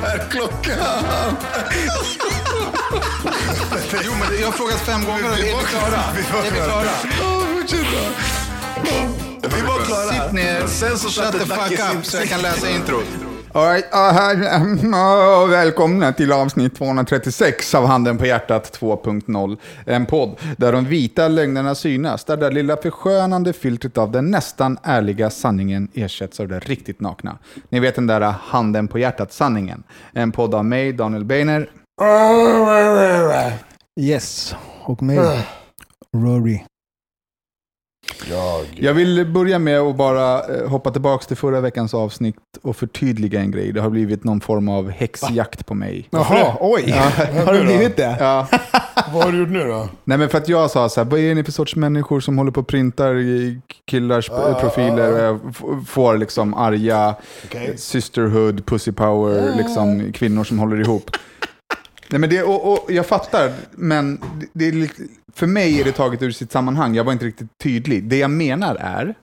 Vad är klockan? Jo, men jag har frågat fem gånger och Vi klara. Är vi klara? Vi var klara. Sitt ner, Sen så shut the fuck up så jag kan läsa introt. All right, uh, uh, välkomna till avsnitt 236 av Handen på hjärtat 2.0. En podd där de vita lögnerna synas, där det lilla förskönande filtret av den nästan ärliga sanningen ersätts av det riktigt nakna. Ni vet den där Handen på hjärtat-sanningen. En podd av mig, Daniel Beiner. Yes, och mig. Rory. Jag. Jag vill börja med att bara eh, hoppa tillbaka till förra veckans avsnitt och förtydliga en grej. Det har blivit någon form av häxjakt på mig. Jaha, oj. Har det blivit det? Ja. Vad har du gjort nu då? Nej men för att jag sa så här, vad är ni för sorts människor som håller på och printar i killars Ah, profiler och jag f- får liksom arga Okej. sisterhood, pussy power, liksom kvinnor som håller ihop. Nej men det, och, och jag fattar, men det, det för mig är det taget ur sitt sammanhang, jag var inte riktigt tydlig. Det jag menar är,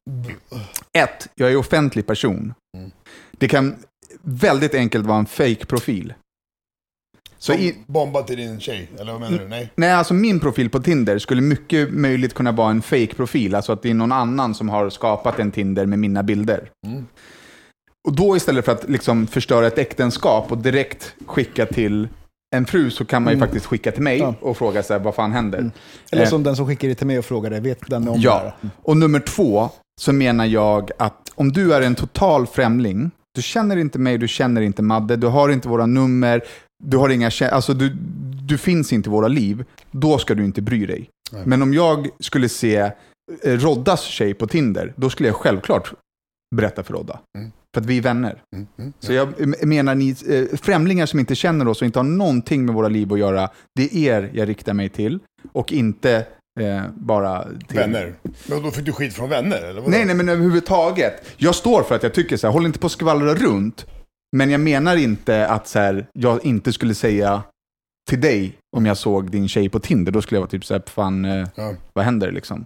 ett, jag är offentlig person. Det kan väldigt enkelt vara en fake-profil. Så i, Bomba till din tjej, eller vad menar du? Nej. Nej, alltså min profil på Tinder skulle mycket möjligt kunna vara en fake-profil. Alltså att det är någon annan som har skapat en Tinder med mina bilder. Och då istället för att liksom förstöra ett äktenskap och direkt skicka till en fru så kan man ju faktiskt skicka till mig Ja. och fråga sig vad fan händer. Eller Eh, som den som skickade till mig och frågade, vet den om det Ja, här? och nummer två så menar jag att om du är en total främling, du känner inte mig, du känner inte Madde, du har inte våra nummer, du har inga alltså du, du finns inte i våra liv, då ska du inte bry dig. Men om jag skulle se eh, Roddas tjej på Tinder, då skulle jag självklart berätta för Rodda. För att vi är vänner. Mm, mm. Så jag menar, ni eh, främlingar som inte känner oss och inte har någonting med våra liv att göra, det är er jag riktar mig till och inte eh, bara till... Vänner. Men då fick du skit från vänner, eller vadå? Nej, nej, men överhuvudtaget. Jag står för att jag tycker så här, håll inte på att skvallra runt. Men jag menar inte att så här, jag inte skulle säga till dig om jag såg din tjej på Tinder. Då skulle jag vara typ så här, fan, eh, Ja. vad händer liksom?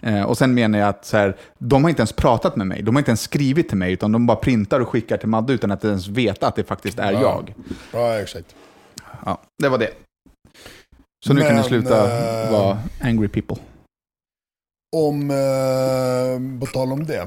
Eh, och sen menar jag att så här, de har inte ens pratat med mig. De har inte ens skrivit till mig, utan de bara printar och skickar till Madde utan att ens veta att det faktiskt är Ja. jag. Ja, exakt. Ja, det var det. Så nu kan ni Men, sluta eh, vara angry people. Om, eh, på tal om det.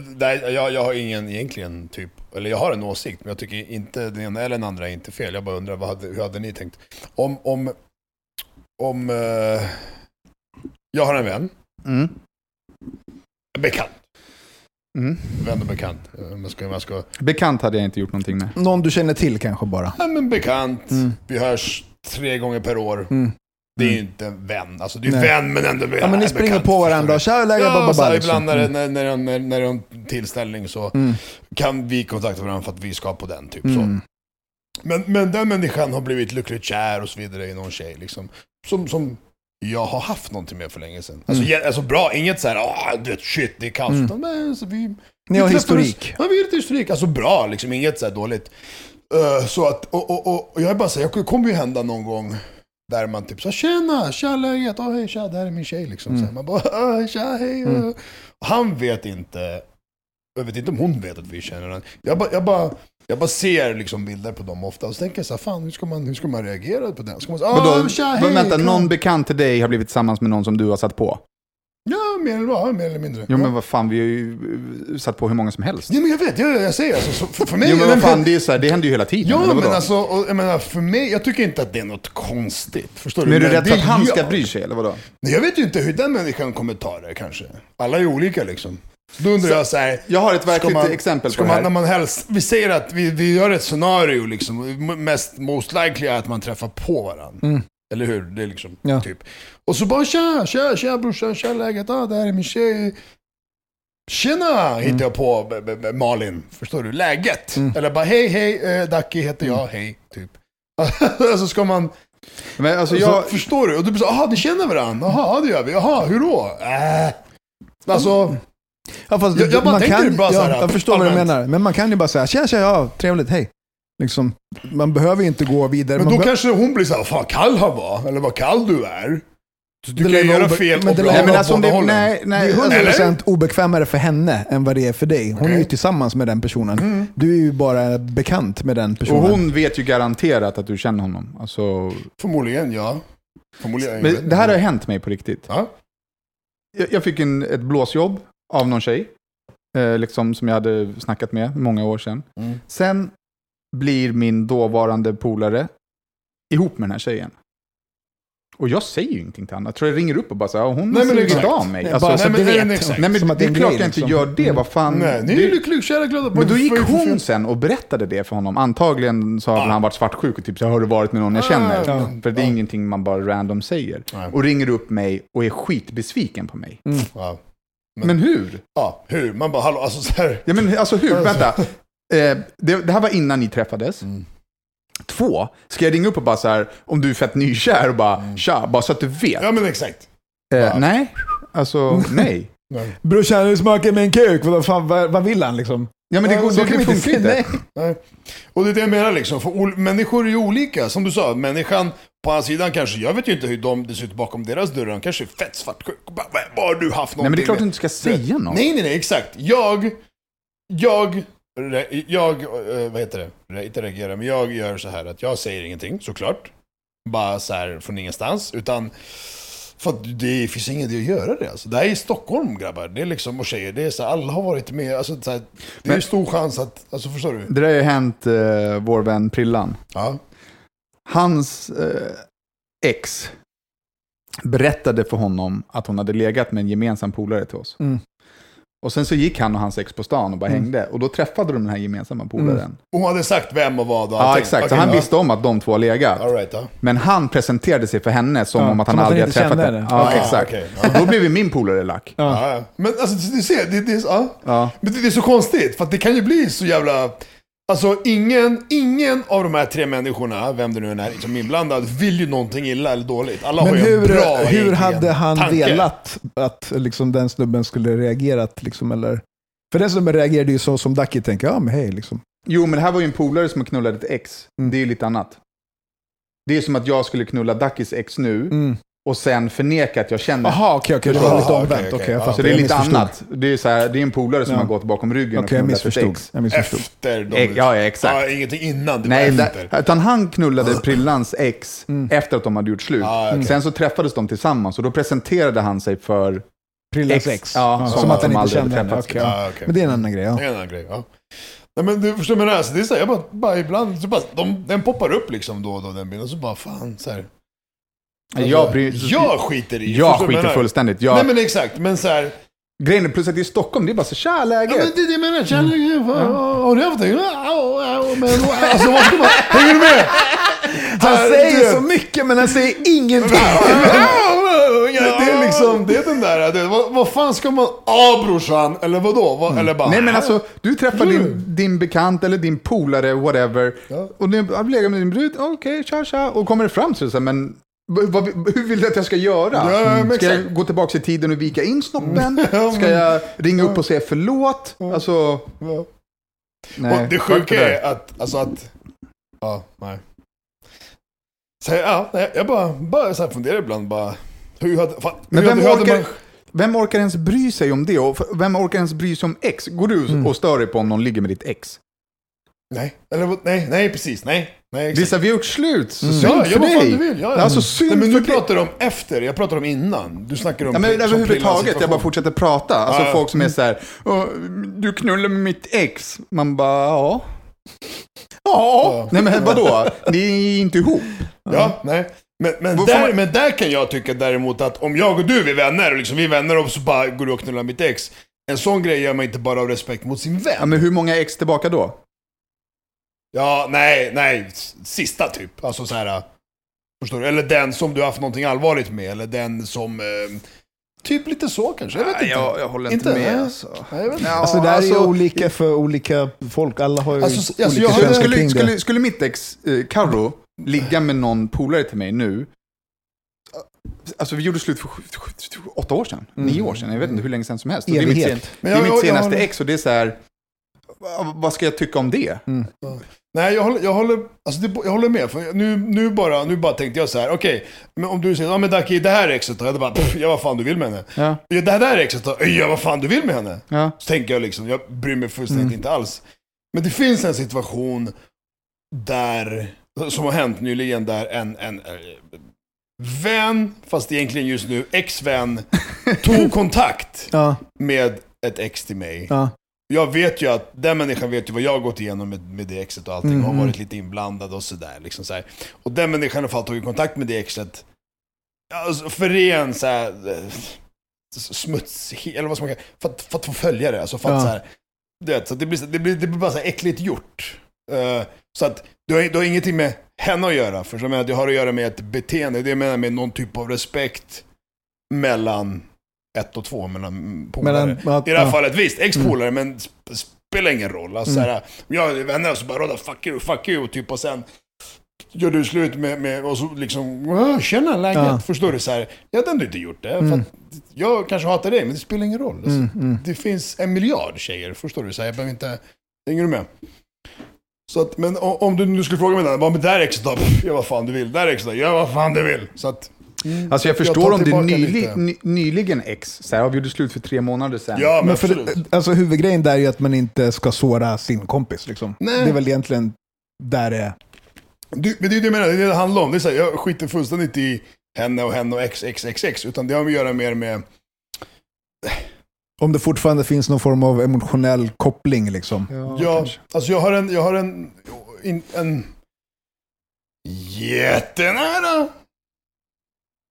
nej, jag, jag har ingen egentligen typ, eller jag har en åsikt, men jag tycker inte den ena eller den andra är inte fel. Jag bara undrar, vad hade, hur hade ni tänkt? Om, om, om eh, jag har en vän, Mm. bekant, Mm. vän och bekant, eh, jag ska, jag ska Bekant hade jag inte gjort någonting med. Någon du känner till kanske bara. ja, men bekant, Mm. vi hörs tre gånger per år. Mm. Det är ju inte en vän, alltså det är Nej. vän men ändå Ja, men ni springer på varandra och tja, läget, Ja, så här, ibland när, det- Mm. när, när, när, när det är en tillställning så Mm. kan vi kontakta varandra för att vi ska på den, typ Mm. så. Men, men den människan har blivit lyckligt kär och så vidare i någon tjej liksom. Som, som jag har haft någonting med för länge sedan. Alltså, ja, alltså bra, inget såhär, ah, du vet, shit, det är kaos. Utan, men, alltså, vi, Ni har vi träffades- historik. Ja, vi har lite historik. Alltså bra, liksom inget såhär dåligt. Eh, så att, och, och, och, och jag är bara såhär, det kommer ju hända någon gång där man typ så tjena, tja läget, oh, hej tja, det här är min tjej liksom. Så här, man bara, ah, tja, hej. eh. Han vet inte, jag vet inte om hon vet att vi känner varandra. Jag bara, jag bara, jag bara ser liksom bilder på dem ofta och så tänker jag så här, fan hur ska man, hur ska man reagera på det? Ska man säga, ah, tja, hej. vänta, kom." någon bekant till dig har blivit tillsammans med någon som du har satt på? Ja, mer ja, mer eller mindre. Jo ja. men vad fan, vi har ju eh, satt på hur många som helst. Ja, men jag vet, jag, jag säger alltså, så, för, för mig... Jo men vad fan, det, är så här, det händer ju hela tiden. Ja, men alltså, och, jag menar, för mig, jag tycker inte att det är något konstigt. Förstår du? Men är du Men rädd för att han ska bry sig eller vadå? Nej, Jag vet ju inte hur den människan kommer ta det kanske. Alla är olika liksom. Då undrar jag så här, Jag har ett verkligt man- exempel på det man, här. när man helst, vi säger att vi, vi gör ett scenario liksom, mest most likely är att man träffar på varandra. Eller hur? Det är liksom, Ja. typ. Och så bara tja, tja, tja brorsan, tja läget, ah, det här är min tjej. Tjena, hittar jag på Malin. Förstår du? Läget. Eller bara hej, hej, eh, Dacke heter jag, hej, typ. alltså ska man, Men alltså så, jag, förstår du? Och du blir så, jaha, ni känner varandra? Jaha, det gör vi. Jaha, hur då? Äh. Alltså, Ja, fast Jag- jag bara man tänker kan, bara så här, ja, Jag förstår vad du allmänt. menar. Men man kan ju bara säga tja, tja, ja, trevligt, hej. Liksom, man behöver ju inte gå vidare. men då kanske hon blir så här, fan kall han var, eller vad kall du är. Du, du Det kan ju göra fel men och det bra nej men alltså båda det, hållen. nej, Det är nej. 100% obekvämare för henne än vad det är för dig. Hon är ju tillsammans med den personen. Du är ju bara bekant med den Och personen. hon vet ju garanterat att du känner honom. Alltså, Förmodligen, ja. Förmodligen. men det här har hänt mig på riktigt. Ja. Jag, jag fick en, ett blåsjobb av någon tjej. Eh, liksom, som jag hade snackat med många år sedan. Mm. Sen blir min dåvarande polare ihop med den här tjejen. Och jag säger ju ingenting till henne. Jag tror jag ringer upp och bara säger hon Nej, har men sugit av mig. Nej, Alltså, bara nej, så men- nej, men exakt. nej, men det är klart jag inte liksom. gör det. Vad fan. Nej, ni är ju lyckliga, kära, glada. men då gick hon sen och berättade det för honom. Antagligen så har Ah. han varit svartsjuk och typ så har du varit med någon jag Ah, känner. ja. För det är Ja. ingenting man bara random säger. Nej. Och ringer upp mig och är skitbesviken på mig. Ja. Men hur? ja, hur? Man bara, hallå, alltså så här. Ja men alltså hur? Vänta. Eh, det, det här var innan ni träffades. Mm. Två, ska jag ringa upp och bara så här, om du är fett nykär och bara tja, bara så att du vet. Ja, men exakt. Eh, ja. Nej, alltså nej. Nej. Brorsan, du smakar med en kuk. Vad, fan, vad, vad vill han liksom? Ja men det, Ja, går, så det, kan vi inte funkar inte. Nej. Och det är det jag menar liksom, för ol- människor är ju olika. Som du sa, människan på andra sidan kanske, jag vet ju inte hur de, det ser ut bakom deras dörrar, de kanske är fett svartsjuk. Bara, Vad vad har du haft någonting Nej men det är klart med? du inte ska säga något. Nej, nej, nej, exakt. Jag, jag, jag, eh, vad heter det? Inte reagerar, men jag gör så här att jag säger ingenting, såklart. Bara så här från ingenstans, utan för att det finns ingen idé att göra det. Alltså. Det här är Stockholm grabbar, det är liksom, och tjejer, det är så här, alla har varit med. Alltså, så här, det är Men- stor chans att, alltså förstår du? Det där har ju hänt eh, vår vän Prillan. Ja. Hans eh, ex berättade för honom att hon hade legat med en gemensam polare till oss. Mm. Och sen så gick han och hans ex på stan och bara Mm. hängde. Och då träffade de den här gemensamma polaren. Och hon hade sagt vem och vad och Ja, allting. exakt. Så Okej, han ja. visste om att de två har legat. All right, ja. Men han presenterade sig för henne som Ja, om att han aldrig hade träffat henne. Ja, Ja, exakt. ja. Och då blev ju min polare lack. Ja. ja. Men alltså, du ser, det, det, är, ja. Ja. Men det, det är så konstigt, för att det kan ju bli så jävla... Alltså ingen, ingen av de här tre människorna, vem det nu än är, som är inblandad, vill ju någonting illa eller dåligt. Alla Men har ju en hur, bra hur hade han tanke. velat att liksom, den snubben skulle reagerat? Liksom, eller? För den snubben reagerade ju så som Ducky tänker, ja men hej liksom. Jo, men det här var ju en polare som knullade ett ex. Mm. Det är ju lite annat. Det är som att jag skulle knulla Duckys ex nu Mm. Och sen förneka att jag känner. Jaha, okej, okej, det var lite omvänt. jag ja. fattar. Så det är Jag lite annat. Det är, så här, det är en polare som Ja. har gått bakom ryggen jag och knullat ett missförstod. Jag missförstod. Efter de... Ja, ja, exakt. Ja, ingenting innan, det Nej, var där, efter. utan han knullade Prillans ex Mm. efter att de hade gjort slut. Ah, okej. Sen så träffades de tillsammans och då presenterade han sig för... Prillans Ex. Ja, som som att han de inte aldrig kände henne. ja. Ja, okej. Men det är en annan grej. Ja. Det är en annan grej, ja. Nej men du förstår vad jag menar, alltså, det är så här, jag bara, bara ibland, så bara, de, den poppar upp liksom då och då den bilden, och så bara fan så här. Alltså, jag, bryr, jag skiter i. jag skiter fullständigt. Jag, Nej men exakt, men så här, Grejen är plus att det är Stockholm, det är bara så tja Ja, läget. men det är det jag menar. Kärlek, vad- har du haft det? Ja, ja, ja, Men alltså vad ska man... Hänger du med? Han säger så mycket men han säger ingenting. Det är liksom, det är den där, det, vad, vad fan ska man... Ja brorsan, eller vadå? Vad, Eller bara... Nej men alltså, du träffar Mm. din, din bekant eller din polare, whatever. Ja. Och du har legat med din brud, okej, tja tja. Och kommer det fram så så här, men hur vill du att jag ska göra? Ja, men ska jag gå tillbaka i tiden och vika in snoppen? Ja, Ska jag ringa upp och säga förlåt? Alltså, Ja. nej. och det sjuka är att, alltså att, ja, nej. Så, ja, jag bara, bara så här funderar ibland bara, hur hade, fan, Men hur vem hade, orkar, man, vem orkar ens bry sig om det? Och vem orkar ens bry sig om ex? Går du Mm. och stör dig på om någon ligger med ditt ex? Nej, eller nej, nej precis, nej. nej exakt. Vissa, vi har gjort slut, så synd Ja, för dig. du vill. Ja, ja. Alltså synd Nej, men nu pratar du om efter, jag pratar om innan. Du snackar om Ja, men överhuvudtaget, jag bara fortsätter prata. Alltså Ja, folk som är så här, "Åh, du knullar med mitt ex. Man bara, ja. Ja. Nej men vadå? Ni är inte ihop. Ja, nej. Men, men, där, men där kan jag tycka däremot att om jag och du är vänner, och liksom vi är vänner och så bara går du och knullar mitt ex. En sån grej gör man inte bara av respekt mot sin vän. Ja, men hur många ex tillbaka då? Ja, nej, nej. Sista typ. Alltså så här. Förstår du? Eller den som du har haft någonting allvarligt med. Eller den som... Eh, typ lite så kanske. Jag vet inte. jag, jag håller inte med, alltså. Nej, jag vet inte. Alltså det här är ju olika för olika folk. Alla har ju Alltså, alltså, olika jag har- känslor skulle, kring skulle, det. skulle mitt ex, eh, ligga med någon polare till mig nu, alltså vi gjorde slut för sju- sju- sju- åtta år sedan, nio år sedan, jag vet inte hur länge sedan som helst. Det är mitt, sen, det är jag- mitt jag- jag senaste ex och det är så här, vad- vad ska jag tycka om det? Nej, jag håller, jag håller, alltså det, jag håller med. För nu, nu, bara, nu bara tänkte jag så här, okej, men om du säger, ja men Daki, det här exet då? Jag bara, ja vad fan du vill med henne. Ja. Ja, det här där exet då? Ja vad fan du vill med henne. Ja. Så tänker jag liksom, jag bryr mig fullständigt inte alls. Men det finns en situation där, som har hänt nyligen, där en, en eh, vän, fast egentligen just nu ex-vän, tog kontakt Ja, med ett ex till mig. ja. Jag vet ju att den människan vet ju vad jag har gått igenom med, med det exet och allting. Mm, Har mm. varit lite inblandad och sådär. Liksom så här. Och den människan har tagit kontakt med det exet. Alltså, för ren så här, eh, smuts, eller vad ska man kalla för att, för att få följa det. Alltså för att Ja. så här, du vet, så det, blir, det, blir, det blir bara så här äckligt gjort. Eh, så att du har, du har ingenting med henne att göra. För jag menar, det har att göra med ett beteende. Det menar jag med någon typ av respekt mellan ett och två, mellan polare. I det här ja. fallet visst, ex-polare, men sp- spelar ingen roll. Alltså, Mm. om jag är vänner så bara råda fuck you, fuck you, typ och sen gör du slut med, med och så liksom, "Åh, tjena läget, Ja. förstår du? Så här, jag hade ändå inte gjort det, för att jag kanske hatar dig, men det spelar ingen roll. Alltså, Mm, mm. Det finns en miljard tjejer, förstår du? Så här, jag behöver inte, hänger du med? Så att, men om du nu skulle fråga mig där, vad med där exet då? Gör vad fan du vill. Där exet då? Gör vad fan du vill. Så att, Alltså jag förstår om det är nyli, nyligen ex, så här, vi gjorde slut för tre månader sedan. ja men, Men för, alltså, huvudgrejen där är ju att man inte ska såra sin kompis. Liksom. Nej. Det är väl egentligen där det är. Du, men det är det jag menar, det är det det handlar om. Det är så här, jag skiter fullständigt i henne och henne och XXXX, utan det har att göra mer med... Om det fortfarande finns någon form av emotionell koppling. Liksom. Ja, alltså jag har en, jag har en, en, en jättenära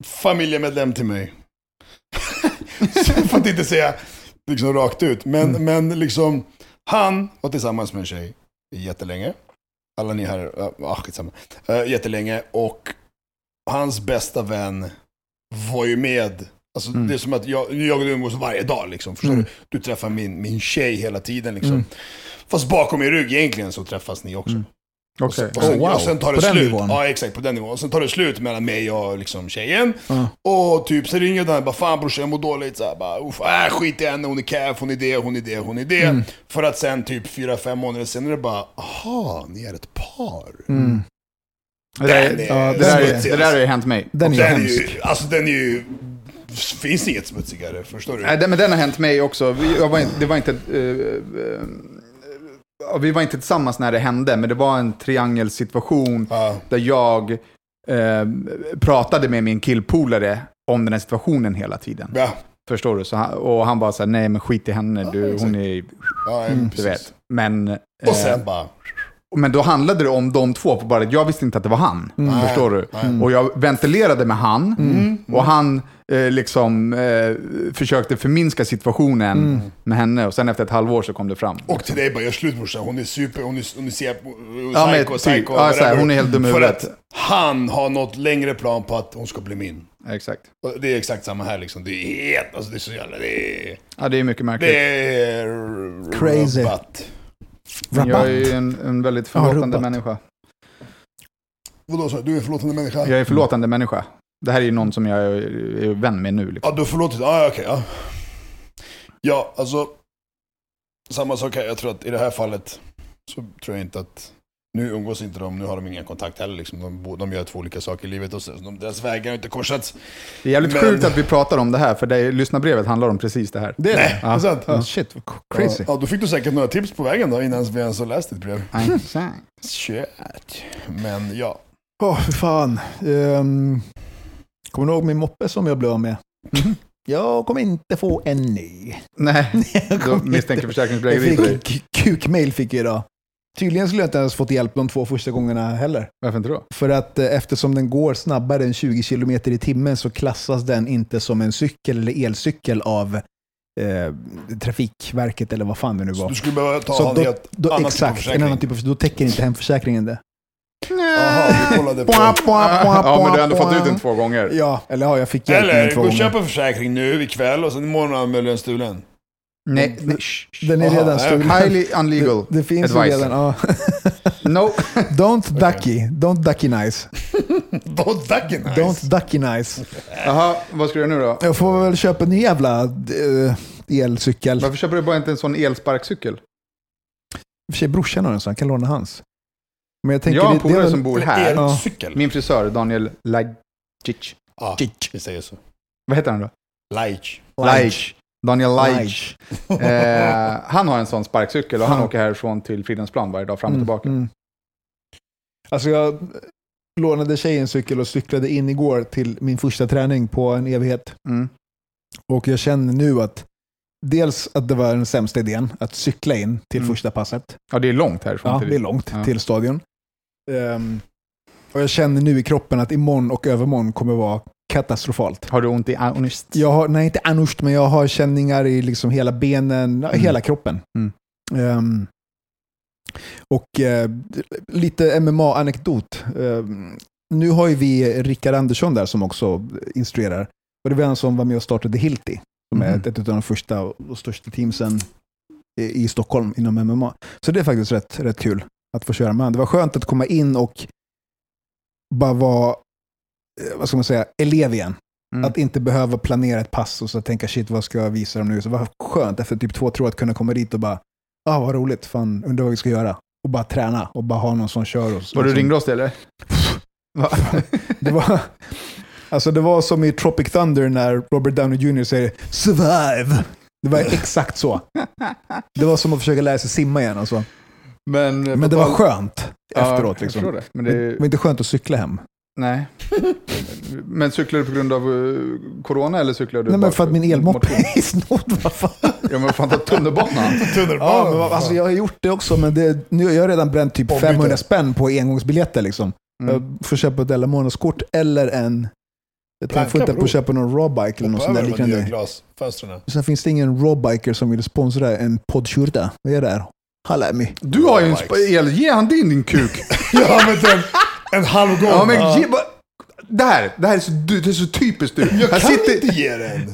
familjemedlem till mig. För att inte säga liksom rakt ut, men, Mm. men liksom han var tillsammans med en tjej jättelänge. Alla ni här, ja, ah, skitsamma. Uh, jättelänge och hans bästa vän var ju med. Alltså, Mm. Det är som att jag, jag umgås varje dag. Liksom, förstår Mm. du? du träffar min, min tjej hela tiden. Liksom. Mm. Fast bakom min rygg egentligen så träffas ni också. Mm. Och sen, Okej. och, sen, Oh, wow. och sen tar det På den slut. nivån? Ja, exakt. På den nivån. Och sen tar det slut mellan mig och liksom tjejen. Ja. Och typ så ringer den bara fan brorsan jag mår dåligt. Så här, bara, Uff, äh, skit i henne, hon är calf, hon är det, hon är det, hon är det. Mm. För att sen typ fyra fem månader senare bara, aha, ni är ett par. Mm. Det, där, Den är ja, det, där, smutsig, det där har ju hänt mig. Den är Den är ju, alltså den är ju, finns inget smutsigare, förstår du? Nej, den, men den har hänt mig också. Var inte, det var inte... eh, ja, vi var inte tillsammans när det hände, men det var en triangelsituation Ja. där jag eh, pratade med min killpolare om den här situationen hela tiden. Ja, Förstår du? Han, och han bara så här, nej men skit i henne, du, exakt. hon är... ja Mm, Du vet. Men, Och eh, sen bara, men då handlade det om de två, bara jag visste inte att det var han. Nej, Förstår du? nej. Och jag ventilerade med han, Mm. och han eh, liksom eh, försökte förminska situationen Mm. med henne. Och sen efter ett halvår så kom det fram. Och till dig bara, gör slut brorsan, hon är super, hon är, hon är psycho, Ja, men psycho, typ. psycho Ja, så här, whatever. hon är helt dum i För huvudet. att han har något längre plan på att hon ska bli min. Exakt. Och det är exakt samma här liksom. Det är helt, alltså det är så jävla, det är... Ja, det är mycket märkligt. Det är... Crazy. Rabatt. Men jag är ju en, en väldigt Ja, förlåtande rubbat. människa. Vadå så? Du är en förlåtande människa? Jag är en förlåtande människa. Det här är ju någon som jag är, är vän med nu. Liksom. Ja, du har förlåtit. Ah, okej, ja. Ja, alltså. Samma sak här. Jag tror att i det här fallet så tror jag inte att... Nu umgås inte de, nu har de ingen kontakt heller. Liksom. De, de gör två olika saker i livet och så, de, deras vägar har inte korsats. Det är jävligt Men- sjukt att vi pratar om det här, för det, lyssnarbrevet handlar om precis det här. Det är det? Är sant. Ja, shit, vad crazy. Ja, då fick du säkert några tips på vägen då innan vi ens har läst ditt brev. Exakt. Shit. Men ja. Åh, för fan. Um, kommer du ihåg min moppe som jag blev av med? Jag kommer inte få en ny. Nej, då misstänker försäkringsbedrägeri på dig. kukmail fick jag idag. Tydligen skulle jag inte ens fått hjälp de två första gångerna heller. Varför inte då? För att eh, eftersom den går snabbare än 20 km i timmen så klassas den inte som en cykel eller elcykel av eh, Trafikverket eller vad fan det nu Så var. du skulle behöva ta Så en då, då, exakt, typ av en annan försäkring. typ av, då täcker inte hemförsäkringen det. Jaha, du kollade på... Ja, men du har ändå fått ut den två gånger. Ja, eller ja, jag fick hjälp med den Eller, två gå och gånger. köpa försäkring nu ikväll och sen imorgon anmäler den stulen. Nej, nej. shh. Den är redan nej, stulen. Highly unlegal Det, det finns ju advice. redan. Ja. No. Don't ducky. Don't ducky nice. Don't ducky nice. Don't ducky nice. Jaha, vad ska du göra nu då? Jag får väl köpa en ny jävla eh, elcykel. Varför köper du bara inte en sån elsparkcykel? I och för sig brorsan har en sån, jag kan låna hans. Men jag tänker... Jag har en polare som bor här. elcykel. Min frisör, Daniel Lajic. Ja, vi säger så. Vad heter han då? Like. Lajic. Daniel Lajic. Eh, han har en sån sparkcykel och han åker härifrån till Fridhemsplan varje dag fram och Mm, tillbaka. mm. Alltså jag lånade tjejens cykel och cyklade in igår till min första träning på en evighet. Mm. Och jag känner nu att dels att det var den sämsta idén att cykla in till Mm. första passet. Ja, det är långt härifrån. Ja, till det är långt Ja. till stadion. Ehm, och jag känner nu i kroppen att imorgon och övermorgon kommer vara katastrofalt. Har du ont i anust? Jag har, nej inte anust, men jag har känningar i liksom hela benen, Mm. hela kroppen. Mm. Ehm, och eh, lite MMA-anekdot. Ehm, nu har ju vi Rickard Andersson där som också instruerar. Och det var han som var med och startade Hilti, som är Mhm. ett, av de första och största teamsen i Stockholm inom MMA. Så det är faktiskt rätt, rätt kul att få köra med honom. Det var skönt att komma in och bara vara, eh, vad ska man säga, elev igen. Mm. Att inte behöva planera ett pass och så tänka shit vad ska jag visa dem nu. Så det var skönt efter typ två tror att kunna komma dit och bara, ah vad roligt, fan undrar vad vi ska göra. Och bara träna och bara ha någon som kör oss. Var du ringrostig eller? Det var, alltså det var som i Tropic Thunder när Robert Downey Jr. säger survive. Det var exakt så. Det var som att försöka lära sig simma igen. Alltså. Men, Men det var skönt efteråt. Liksom. det. Men Det det, var inte skönt att cykla hem. nej. Men cyklar du på grund av eh, corona eller cyklar du Nej, men för att min elmoppe är snodd. Vad fan? Ja, men fan ta tunnelbanan. Ja, men alltså, jag har gjort det också, men det, nu, jag har redan bränt typ Ombyte. 500 spänn på engångsbiljetter. Liksom. Mm. Jag får köpa ett Della månadskort eller en... Jag funderar på bror. att köpa någon rawbike eller något sånt där liknande. Sen finns det ingen rawbiker som vill sponsra en poddskjorta. Vad är det Halloumi. Du har ju en Bikes. sp- el. Ge han din din kuk. Ja, men en, en halv gång. Ja, men ge, bara- det här, det här är så, det är så typiskt du. Jag Här kan sitter, inte ge den.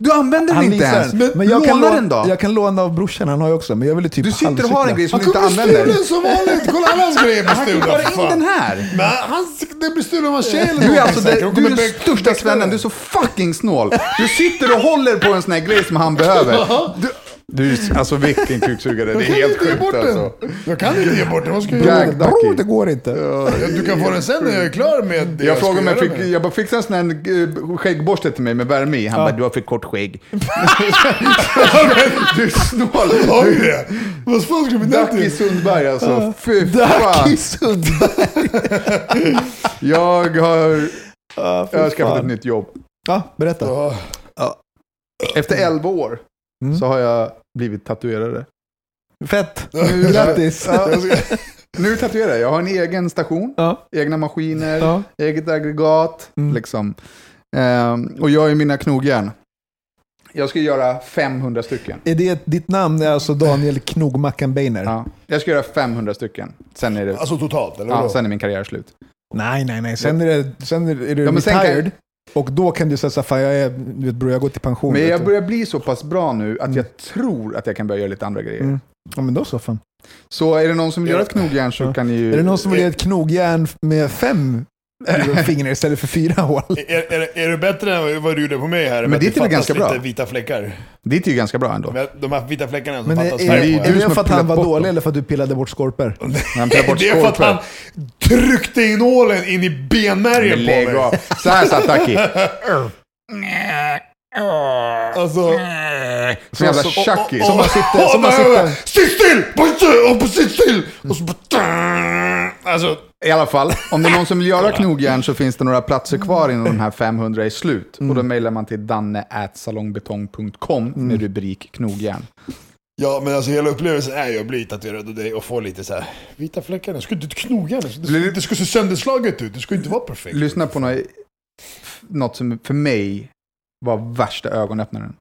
Du använder den inte ens. den. Men jag kan, Låna den då. jag kan låna av brorsan, han har ju också. Men jag ville typ Du sitter och har en grej som Han du inte kommer använder. stulen som vanligt. Kolla alla hans grejer blir Han kan stulna. bara för in den här. Men han, det blir stulen av en tjej eller Du är alltså det, du är kommer den största svennen, den. du är så fucking snål. Du sitter och håller på en sån här grej som han behöver. Du, du är alltså vilken kuksugare, det är helt sjukt alltså. Jag kan inte ge bort den. Vad ska jag göra? Bror, det går inte. Du kan få den sen när jag är klar med det Jag frågade om jag fick, med jag bara fick en sån här eh, skäggborste till mig med värme i. Han bara, du har för kort skägg. du är snål. Har vi det? Vad fan ska vi med Ducky till? Sundberg alltså. Fy Ducky fan. Sundberg. Jag har, jag har skaffat ett nytt jobb. Ja, berätta. Ja. Efter 11 år Mm. så har jag blivit tatuerare. Fett. Nu- Grattis. Ja, nu tatuerar jag. Jag har en egen station, Ja. egna maskiner, Ja. eget aggregat. Mm. Liksom. Ehm, och jag är mina knogjärn. Jag ska göra 500 stycken. Är det ditt namn är alltså Daniel Knogmackan Beiner? Ja. Jag ska göra 50000 stycken. Sen är, det, Alltså totalt, eller ja, sen är min karriär slut. Nej, nej, nej. Sen är, det, sen är du Ja, men sen kan- retired. Och då kan du säga så här, jag är, du vet bror, jag går till pension. Men jag börjar bli så pass bra nu att jag tror att jag kan börja göra lite andra grejer. Mm. Ja, men då så fan. Så är det någon som vill göra ett knogjärn så Ja. kan ni ju... Är det någon som vill ge ett knogjärn med fem fingrar istället för fyra hål. Är, är, är det bättre än vad du gjorde på mig här? Men det att är väl fattas ganska bra. vita fläckar. Det är ju ganska bra ändå. Men de här vita fläckarna som Men är, fattas är, färg det är, är det för att han var dålig dem. eller för att du pillade bort skorpor? Han pillar bort Det är för att han tryckte in nålen in i benmärgen på mig. Så här satt Aki. Alltså... Som jävla och- Som man sitter- som man sitter- Sitt still! Sitt- still! Och så bara... Alltså... I alla fall, om det är någon som vill göra knogjärn så finns det några platser kvar innan de här 500 är slut. Och då mejlar man till danne.salongbetong.com med rubrik knogjärn. Ja, men alltså hela upplevelsen är ju att bli tatuerad av dig och få lite så här vita fläckar. Det ska inte knoga. Det det ska se sönderslaget ut. Det ska inte vara perfekt. Lyssna på något, något som för mig var värsta ögonöppnaren.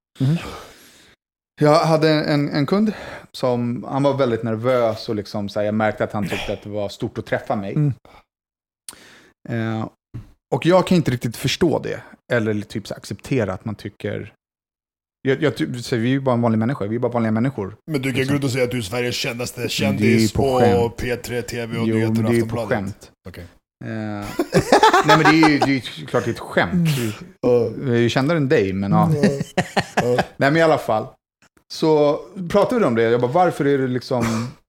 Jag hade en, en kund som, han var väldigt nervös och liksom så här, jag märkte att han tyckte att det var stort att träffa mig. Mm. Eh, och jag kan inte riktigt förstå det. Eller typ så acceptera att man tycker... Jag, jag, så vi är ju bara en vanlig människa, vi är bara vanliga människor. Men du kan gå ut och säga att du är Sveriges kändaste kändis på på skämt. P3, TV och Jo, nyheter men och det är ju på Aftonbladet. skämt. Okej. Eh, nej men det är ju det är ju klart det är ett skämt. Jag är ju kändare än dig, men ja. Nej men i alla fall. Så pratade vi om det, jag bara varför är det liksom,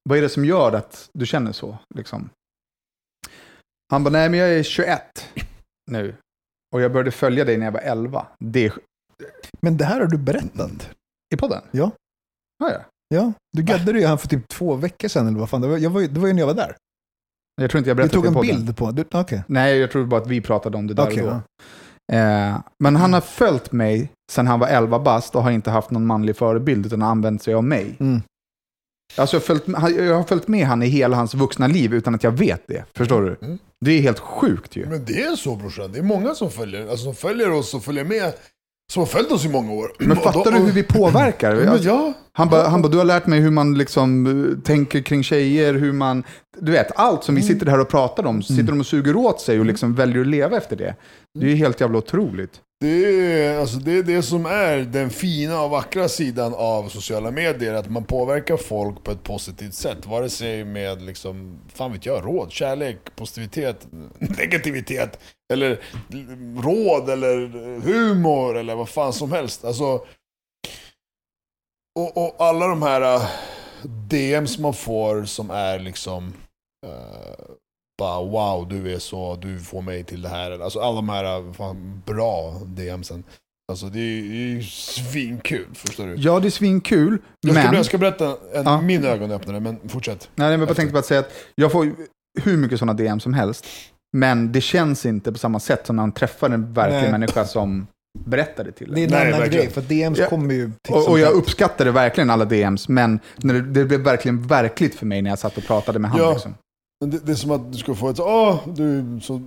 vad är det som gör att du känner så? Liksom. Han bara, nej men jag är 21 nu. Och jag började följa dig när jag var 11. Det Men det här har du berättat. i podden? Ja. Ja, ja. Ja, du gaddade ju han för typ två veckor sedan eller vad fan. Det var, jag var, det var ju när jag var där. Jag tror inte jag Du berättade tog det i en podden. bild på... du- Okej. Nej, jag tror bara att vi pratade om det där och då. ja. Eh, men han har följt mig sedan han var 11 bast och har inte haft någon manlig förebild utan har använt sig av mig. Mm. Alltså jag, har följt, jag har följt med han i hela hans vuxna liv utan att jag vet det. Förstår du? Mm. Det är helt sjukt ju. Men det är så brorsan. Det är många som följer, alltså, som följer oss och följer med. Som har följt oss i många år. Men fattar då- du hur vi påverkar? Men Alltså, ja. han bara, han bara, du har lärt mig hur man liksom eh, tänker kring tjejer, hur man... Du vet, allt som vi Mm. sitter här och pratar om, sitter de och suger åt sig och liksom väljer att leva efter det. Det är ju helt jävla otroligt. Det är, alltså det är det som är den fina och vackra sidan av sociala medier. Att man påverkar folk på ett positivt sätt. Vare sig med, liksom, fan vet jag, råd, kärlek, positivitet, negativitet. Eller råd, eller humor, eller vad fan som helst. Alltså, och, och alla de här uh, DMs man får som är liksom... Uh, bara wow, du är så, du får mig till det här. Alltså alla de här uh, fan, bra DMsen. Alltså det är ju svinkul, förstår du? Ja, det är svinkul, Jag ska, men... jag ska berätta en, Ja. min ögonöppnare, men fortsätt. Nej, men jag bara tänkte bara säga att jag får hur mycket sådana DM som helst. Men det känns inte på samma sätt som när man träffar en verklig Nej. människa som berättar det till Det är en. en Nej, annan verkligen. grej, för DMs Ja. kommer ju Och, och jag uppskattade verkligen alla DMs, men när det, det blev verkligen verkligt för mig när jag satt och pratade med honom. Ja. Liksom. Det, det är som att du ska få ett åh, du är så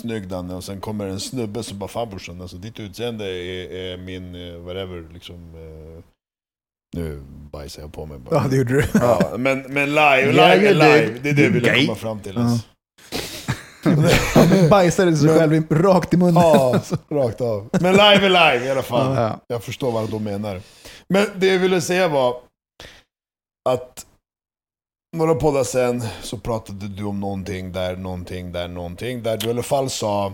snygg Danne, och sen kommer en snubbe som bara fan brorsan, alltså ditt utseende är, är min, eh, whatever, liksom. eh, Nu bajsar jag på mig bara. Ja, det gjorde du. Ja, men, men live, live är live. Det är det vi vill komma fram till. Alltså. Han bajsade sig själv rakt i munnen. Ja, rakt av. Men live är live i alla fall. Ja. Jag förstår vad de menar. Men det jag ville säga var att några poddar sen så pratade du om någonting där, någonting där, någonting där du i alla fall sa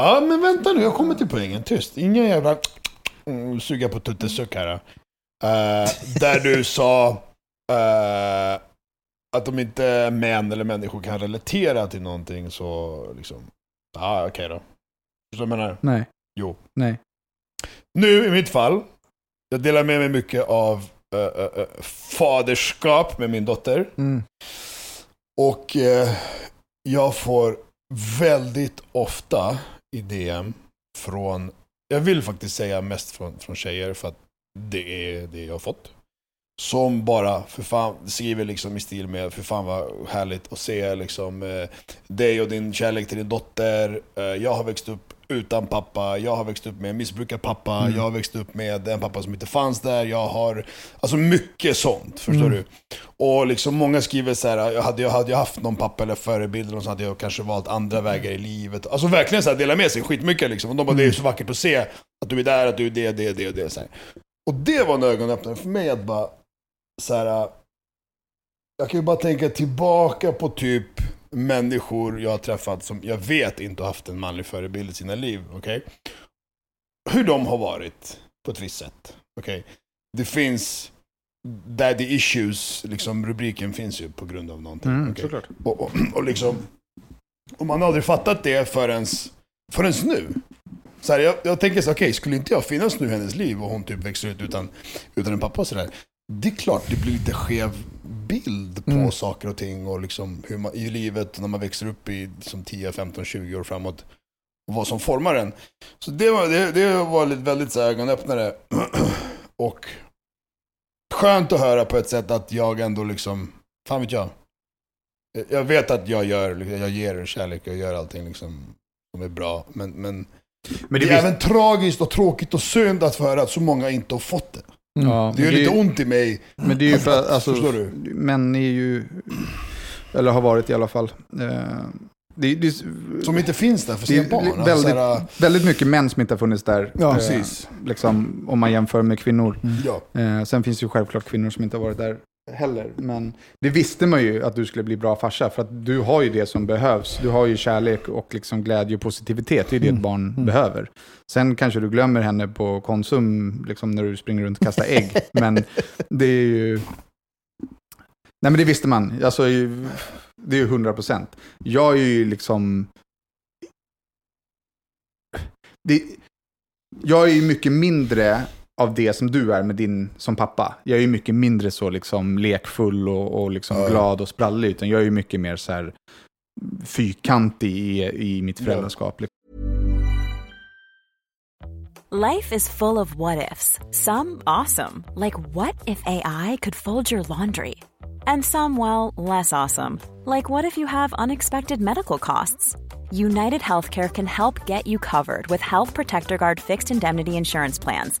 Ja men vänta nu, jag kommer till poängen. Tyst. Ingen jävla mm, suga på tuttesuck här. Uh, där du sa eh, att om inte män eller människor kan relatera till någonting så liksom, ja ah, okej då. Förstår du vad jag menar? Nej. Jo. Nej. Nu i mitt fall, jag delar med mig mycket av eh, eh, faderskap med min dotter. Mm. Och eh, jag får väldigt ofta i DM från, jag vill faktiskt säga mest från, från tjejer för att det är det jag har fått. Som bara, för fan, skriver liksom i stil med, för fan vad härligt att se liksom eh, dig och din kärlek till din dotter. Eh, jag har växt upp utan pappa, jag har växt upp med en missbrukarpappa, jag har växt upp med en pappa som inte fanns där, jag har, alltså mycket sånt, förstår du? Och liksom många skriver så här, jag hade jag hade jag haft någon pappa eller förebild så hade jag kanske valt andra vägar i livet. Alltså verkligen så här, dela med sig skitmycket liksom. Och de bara, det är så vackert att se att du är där, att du är det, det, det och det. Så här. Och det var en ögonöppnare för mig att bara, så här, jag kan ju bara tänka tillbaka på typ människor jag har träffat som jag vet inte har haft en manlig förebild i sina liv. okej? Hur de har varit på ett visst sätt. okej? Det finns daddy issues, liksom rubriken finns ju på grund av någonting. Mm, såklart. Och, och, och liksom, och man har aldrig fattat det förrän, förrän nu. Så här, jag, jag tänker så okej, skulle inte jag finnas nu i hennes liv och hon typ växer ut utan, utan en pappa och sådär. Det är klart det blir lite skev bild på Mm. saker och ting och liksom hur man, i livet när man växer upp i liksom 10, 15, 20 år framåt. Och vad som formar en. Så det var, det, det var lite, väldigt så ögonöppnare. och skönt att höra på ett sätt att jag ändå liksom, fan vet jag. Jag vet att jag gör, jag ger kärlek, jag gör allting liksom som är bra. Men, men, Men det, det, är visst, även tragiskt och tråkigt och synd att få höra att så många inte har fått det. Ja, Det gör men lite ju- ont i mig. Men det är ju för att, alltså, Förstår du? män är ju, eller har varit i alla fall. Eh, det, det, Som inte finns där för det sina barn. Alltså, väldigt, här, väldigt mycket män som inte har funnits där. Ja, eh, precis. Liksom, om man jämför med kvinnor. ja. Eh, sen finns det ju självklart kvinnor som inte har varit där heller. Men det visste man ju att du skulle bli bra farsa. För att du har ju det som behövs. Du har ju kärlek och liksom glädje och positivitet. Det är det ett barn behöver. Sen kanske du glömmer henne på Konsum liksom när du springer runt och kastar ägg. men det är ju... Nej men det visste man. Alltså, det är ju 100 procent. Jag är ju liksom... Det... Jag är ju mycket mindre av det som du är med din som pappa. Jag är ju mycket mindre så liksom lekfull och, och liksom Ja. glad och sprallig, utan jag är ju mycket mer så här fyrkantig i, i mitt Ja. föräldraskap. Life is full of what ifs. Some awesome, like what if AI could fold your laundry? And some, well, less awesome, like what if you have unexpected medical costs? United Healthcare can help get you covered with Health Protector Guard fixed indemnity insurance plans.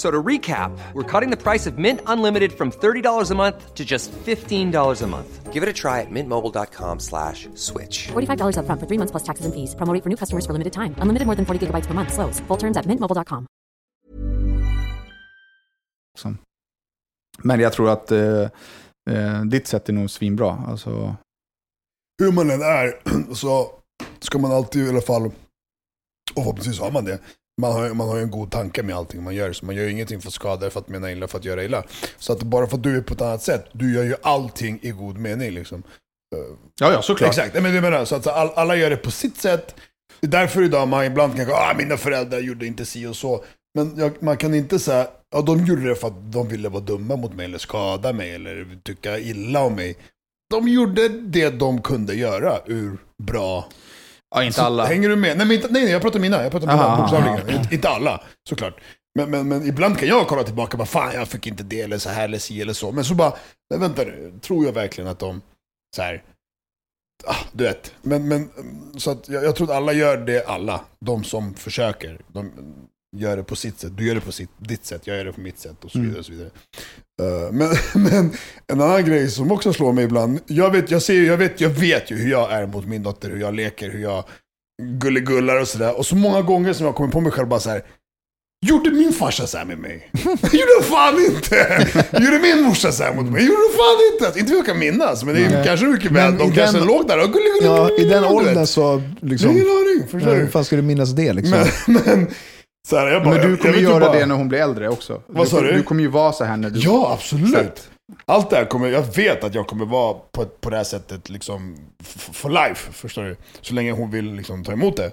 F- So to recap, we're cutting the price of Mint Unlimited from $30 a month to just $15 a month. Give it a try at mintmobile.com slash switch. $45 upfront for three months plus taxes and fees. Promo rate for new customers for limited time. Unlimited more than 40 gigabytes per month. Slows. Full terms at mintmobile.com. Liksom. Men jag tror att eh, eh, ditt sätt är nog svinbra. Alltså, Hur man än är så ska man alltid i alla fall, och förhoppningsvis har man det, man har, man har ju en god tanke med allting man gör. Så man gör ju ingenting för att skada, för att mena illa, för att göra illa. Så att bara för att du är på ett annat sätt, du gör ju allting i god mening liksom. Ja, ja, såklart. Exakt, men det menar. Så att all, alla gör det på sitt sätt. Det är därför idag man ibland kan gå ah, mina föräldrar gjorde inte si och så. Men jag, man kan inte säga, ja de gjorde det för att de ville vara dumma mot mig eller skada mig eller tycka illa om mig. De gjorde det de kunde göra ur bra... Ja, inte alla. Hänger du med? Nej, men inte, nej, nej jag pratar mina. Jag pratar mina Aha, bokstavligen. aha. Inte, inte alla, såklart. Men, men, men ibland kan jag kolla tillbaka och bara fan jag fick inte det eller så här eller si eller så. Men så bara, nej, vänta nu, tror jag verkligen att de så här, ah, du vet. Men, men så att jag, jag tror att alla gör det, alla. De som försöker. De gör det på sitt sätt. Du gör det på sitt, ditt sätt, jag gör det på mitt sätt och så vidare. Och så vidare. Eh, men, men en annan grej som också slår mig ibland. Jag vet, jag, ser, jag, vet, jag vet ju hur jag är mot min dotter, hur jag leker, hur jag gulligullar och sådär. Och så många gånger som jag kommer på mig själv bara så här. Gjorde min farsa så här med mig? Gjorde fan inte! Gjorde min morsa så här mot mig? Gjorde fan inte! Inte vad jag kan minnas, men det är Nej. kanske mycket väl. De kanske den- låg där och gullig, Ja, i den åldern så liksom... ingen aning, förstår Hur fan ska du minnas det liksom? Men, men, så här, jag bara, Men du jag- kommer jag vet göra bara- det när hon blir äldre också. Vad sa kommer- du? Du kommer ju vara så här när du... Ja, absolut. Allt det här kommer, jag vet att jag kommer vara på, på det här sättet liksom for life, förstår du? Så länge hon vill liksom ta emot det.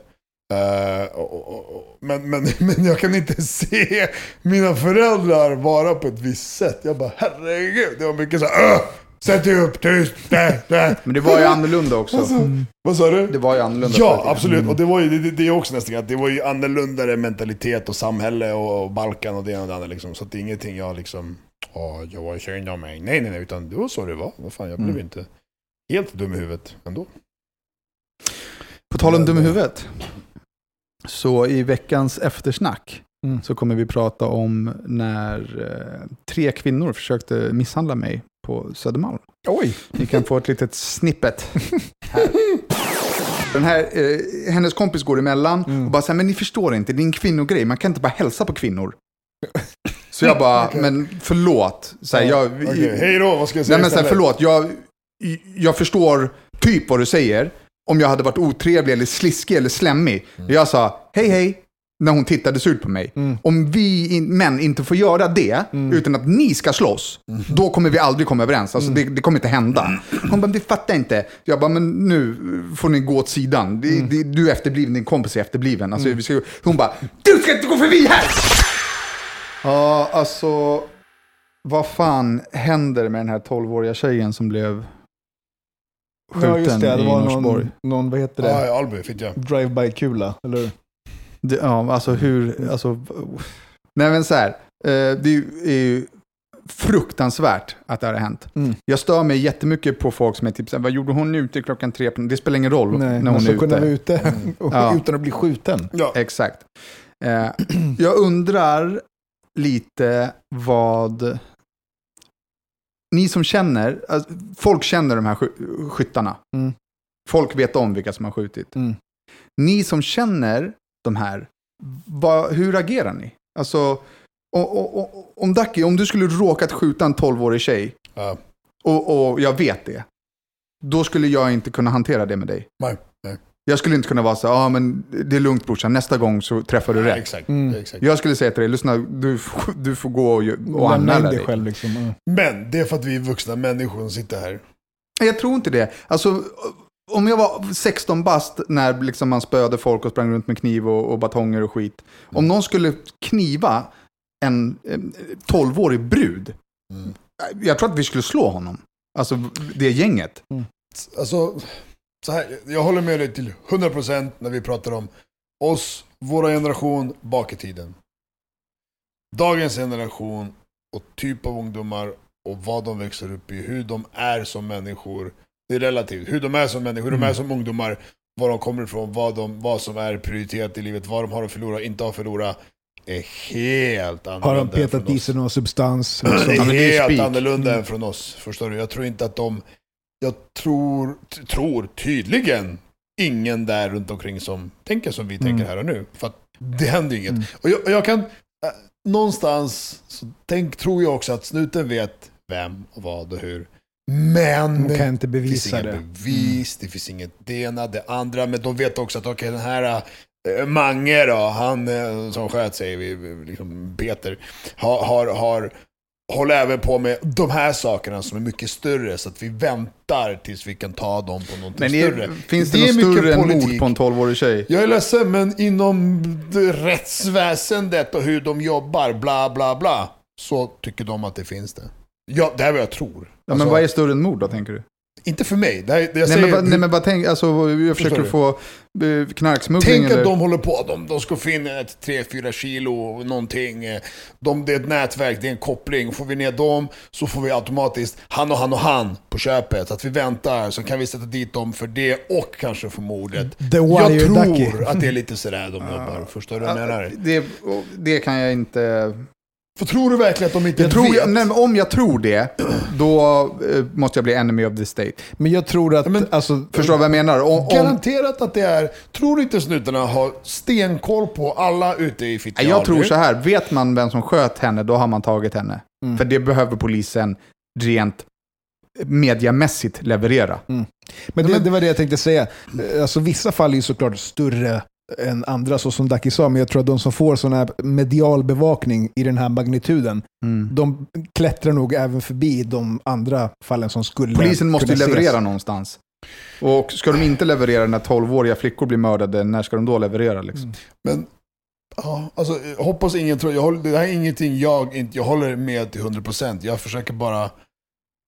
Eh, och, och, och, men, men, men jag kan inte se mina föräldrar vara på ett visst sätt. Jag bara herregud, det var mycket såhär Åh! Sätt dig upp, tyst, där, där. Men det var ju annorlunda också. Alltså, Vad sa du? Det var ju annorlunda Ja, absolut. Och det var ju det, det, är också nästan att det var ju annorlundare mentalitet och samhälle och, Balkan och det ena och det andra liksom. Så att det är ingenting jag liksom, ja, jag var synd om mig. Nej, nej, nej, utan det var så det var. Vad fan, jag blev Mm. inte helt dum i huvudet ändå. På tal om dum i huvudet. Så i veckans eftersnack Mm. så kommer vi prata om när eh, tre kvinnor försökte misshandla mig på Södermalm. Oj! Ni kan få ett litet snippet här. Den här, eh, hennes kompis går emellan Mm. och bara säger men ni förstår inte, det är en kvinnogrej, man kan inte bara hälsa på kvinnor. Så jag bara, men förlåt. Så här, jag, Okej, hej då, vad ska jag säga Nej men så här, förlåt, jag, jag förstår typ vad du säger. Om jag hade varit otrevlig eller sliskig eller slemmig. Mm. Jag sa hej hej när hon tittade surt på mig. Om vi in, män inte får göra det utan att ni ska slåss, Mm. då kommer vi aldrig komma överens. Alltså, det, det kommer inte hända. Hon bara, det fattar jag inte. Jag bara, men nu får ni gå åt sidan. Det, det, du är efterbliven, din kompis är efterbliven. Alltså, vi ska, hon bara, du ska inte gå förbi här! Ja, alltså, vad fan händer med den här 12-åriga tjejen som blev skjuten Ja, just det. Det i var Norsborg? någon, någon, vad heter det? Ja, i Alby, fick jag. Drive-by-kula, eller hur? Det, ja, alltså hur, alltså, nej men så här, eh, det är ju, är ju fruktansvärt att det här har hänt. Mm. Jag stör mig jättemycket på folk som är typ vad gjorde hon ute klockan tre? på- Det spelar ingen roll Nej, när man hon är kunna vara ute. ute och, Ja. utan att bli skjuten. Ja. Exakt. Eh, jag undrar lite vad ni som känner, alltså, folk känner de här sky- skyttarna. Mm. Folk vet om vilka som har skjutit. Mm. Ni som känner de här, vad, hur agerar ni? Alltså, och, och, och, om Ducky, om du skulle råkat skjuta en 12-årig tjej Ja. och, och jag vet det, då skulle jag inte kunna hantera det med dig. Nej, nej. Jag skulle inte kunna vara så ja ah, men det är lugnt brorsan, nästa gång så träffar du Nej, rätt. exakt. Mm. exakt. Jag skulle säga till dig, lyssna, du, får- du får gå och, och anmäla dig själv liksom. Men det är för att vi är vuxna människor som sitter här. Jag tror inte det. Alltså, om jag var 16 bast när liksom man spöade folk och sprang runt med kniv och, och batonger och skit. Om någon skulle kniva en, en 12-årig brud. Mm. Jag tror att vi skulle slå honom. Alltså det gänget. Alltså, så här, jag håller med dig till 100% när vi pratar om oss, vår generation, bak i tiden. Dagens generation och typ av ungdomar och vad de växer upp i, hur de är som människor. Det är relativt. Hur de är som människor, hur de är som ungdomar, var de kommer ifrån, vad, de, vad som är prioriterat i livet, vad de har att förlora, inte har att förlora. Är helt annorlunda Har de petat i sig någon substans? Det är helt annorlunda än från oss, förstår du? Jag tror inte att de... Jag tror, tror tydligen ingen där runt omkring som tänker som vi tänker här och nu. För att det händer ju inget. Mm. Och jag, och jag kan... Äh, någonstans så tänk, tror jag också att snuten vet vem och vad och hur. Men... De kan inte Det finns bevisa inget det. Mm. bevis, det finns inget det ena, det andra. Men de vet också att okej, den här äh, Mange då, han äh, som sköt sig, liksom Peter, har, har, har håller även på med de här sakerna som är mycket större. Så att vi väntar tills vi kan ta dem på någonting Men större. finns det, Det är något större än mord på en 12-årig tjej? Jag är ledsen, men inom det rättsväsendet och hur de jobbar, bla bla bla, så tycker de att det finns det. Ja, det är vad jag tror. Ja, men Alltså, vad är större än mord då, tänker du? Inte för mig. Det här, det jag Nej säger, men, bara- nej, men bara tänk, alltså, jag försöker du? få eh, knarksmuggling Tänk eller... att de håller på, de, de ska få in ett 3-4 kilo någonting. De, det är ett nätverk, det är en koppling. Får vi ner dem så får vi automatiskt han och han och han på köpet. Att vi väntar, så kan vi sätta dit dem för det och kanske för mordet. Jag tror Ducky. att det är lite sådär de jobbar. Förstår du vad jag menar? det, det kan jag inte... För tror du verkligen att de inte Jag tror, vet? nej, om jag tror det, då eh, måste jag bli enemy of the state. Men jag tror att, men- alltså, Förstår du vad jag menar? Om, Garanterat att det är... Tror du inte snutarna har stenkoll på alla ute i Fittja jag tror så här, vet man vem som sköt henne, då har man tagit henne. Mm. För det behöver polisen rent mediamässigt leverera. Men det, det var det jag tänkte säga. Alltså, vissa fall är ju såklart större än andra, så som Ducky sa, men jag tror att de som får sån här medial bevakning i den här magnituden, Mm. de klättrar nog även förbi de andra fallen som skulle Polisen måste ju kunna ses. leverera någonstans. Och ska de inte leverera när 12-åriga flickor blir mördade, när ska de då leverera? Liksom? Men, ja, alltså, jag hoppas ingen tror... Jag håller, det här är ingenting jag inte... Jag håller med till 100%. Jag försöker bara...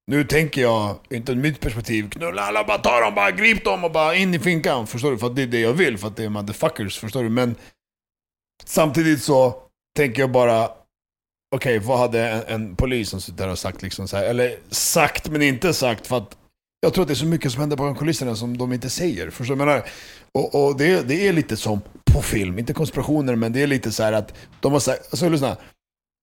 Nu tänker jag, inte ur mitt perspektiv, knulla alla, bara ta dem, bara grip dem och bara in i finkan. Förstår du? För att det är det jag vill, för att det är motherfuckers. Förstår du? Men samtidigt så tänker jag bara, okej, vad hade en, en polis som sitter där och sagt liksom så här, eller sagt men inte sagt för att Jag tror att det är så mycket som händer bakom kulisserna som de inte säger. Förstår du jag menar? Och, och det, det är lite som på film, inte konspirationer, men det är lite så här att de har sagt, alltså lyssna.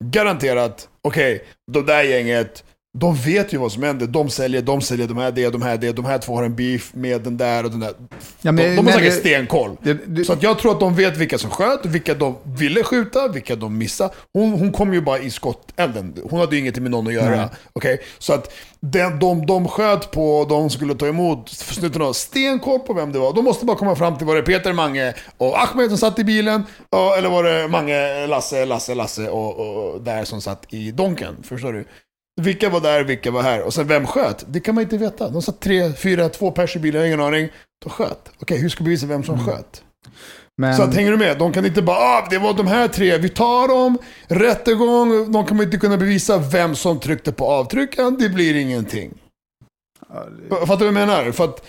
Garanterat, okej, de där gänget, de vet ju vad som händer. De säljer, de säljer de här, det, de här, det. De här två har en beef med den där och den där. Ja, men- de, de har säkert det- stenkoll. Det, det, Så att jag tror att de vet vilka som sköt, vilka de ville skjuta, vilka de missade. Hon, hon kom ju bara i skottelden. Hon hade ju ingenting med någon att göra. Nej. Okej? Så att den, de, de sköt på, de skulle ta emot snuten har stenkoll på vem det var. De måste bara komma fram till, var det Peter, Mange och Ahmed som satt i bilen? Eller var det Mange, Lasse, Lasse, Lasse och, och där som satt i Donken? Förstår du? Vilka var där, vilka var här? Och sen vem sköt? Det kan man inte veta. De satt tre, fyra, två pers i bilen, ingen aning. De sköt. Okej, hur ska vi visa vem som sköt? men, Så att, hänger du med? De kan inte bara ah, det var de här tre, vi tar dem, rättegång, de kommer inte kunna bevisa vem som tryckte på avtrycken, det blir ingenting. Fattar du vad jag menar? För att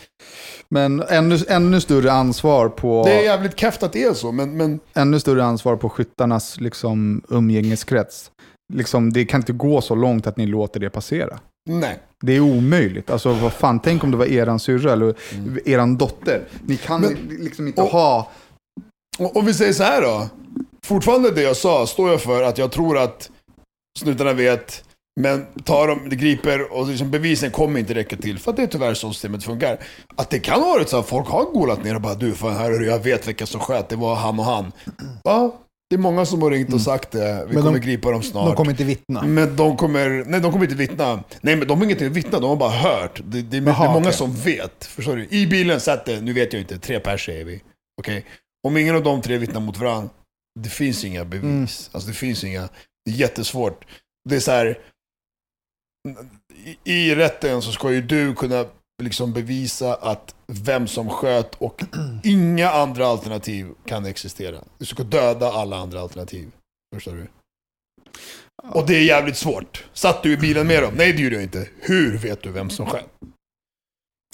men ännu, ännu större ansvar på... det är jävligt keft att det är så, men, men ännu större ansvar på skyttarnas liksom, umgängeskrets. Liksom, det kan inte gå så långt att ni låter det passera. nej. Det är omöjligt. Alltså, vad fan, tänk om det var eran syrra eller eran dotter. Ni kan Men- liksom inte och- ha... Och, om vi säger så här då. Fortfarande det jag sa står jag för att jag tror att snutarna vet, men tar de, det griper och liksom bevisen kommer inte räcka till. För att det är tyvärr så systemet funkar. Att det kan ha varit så att folk har golat ner och bara du, fan här är det, jag vet vilka som sköt, det var han och han. Ja, det är många som har ringt och sagt det, vi Mm. Men kommer de- gripa dem snart. De kommer inte vittna. Men de kommer, nej de kommer inte vittna. Nej men de har ingenting att vittna, de har bara hört. Det, det, det Jaha, är många okej. som vet. Förstår du? I bilen satt det, nu vet jag inte, tre pers säger vi. Okej? Om ingen av de tre vittnar mot varandra, det finns inga bevis. Mm. Alltså det finns inga, det är jättesvårt. Det är så här. I, I rätten så ska ju du kunna liksom bevisa att vem som sköt och inga andra alternativ kan existera. Du ska döda alla andra alternativ. Förstår du? Och det är jävligt svårt. Satt du i bilen med dem? Nej det gjorde jag inte. Hur vet du vem som sköt?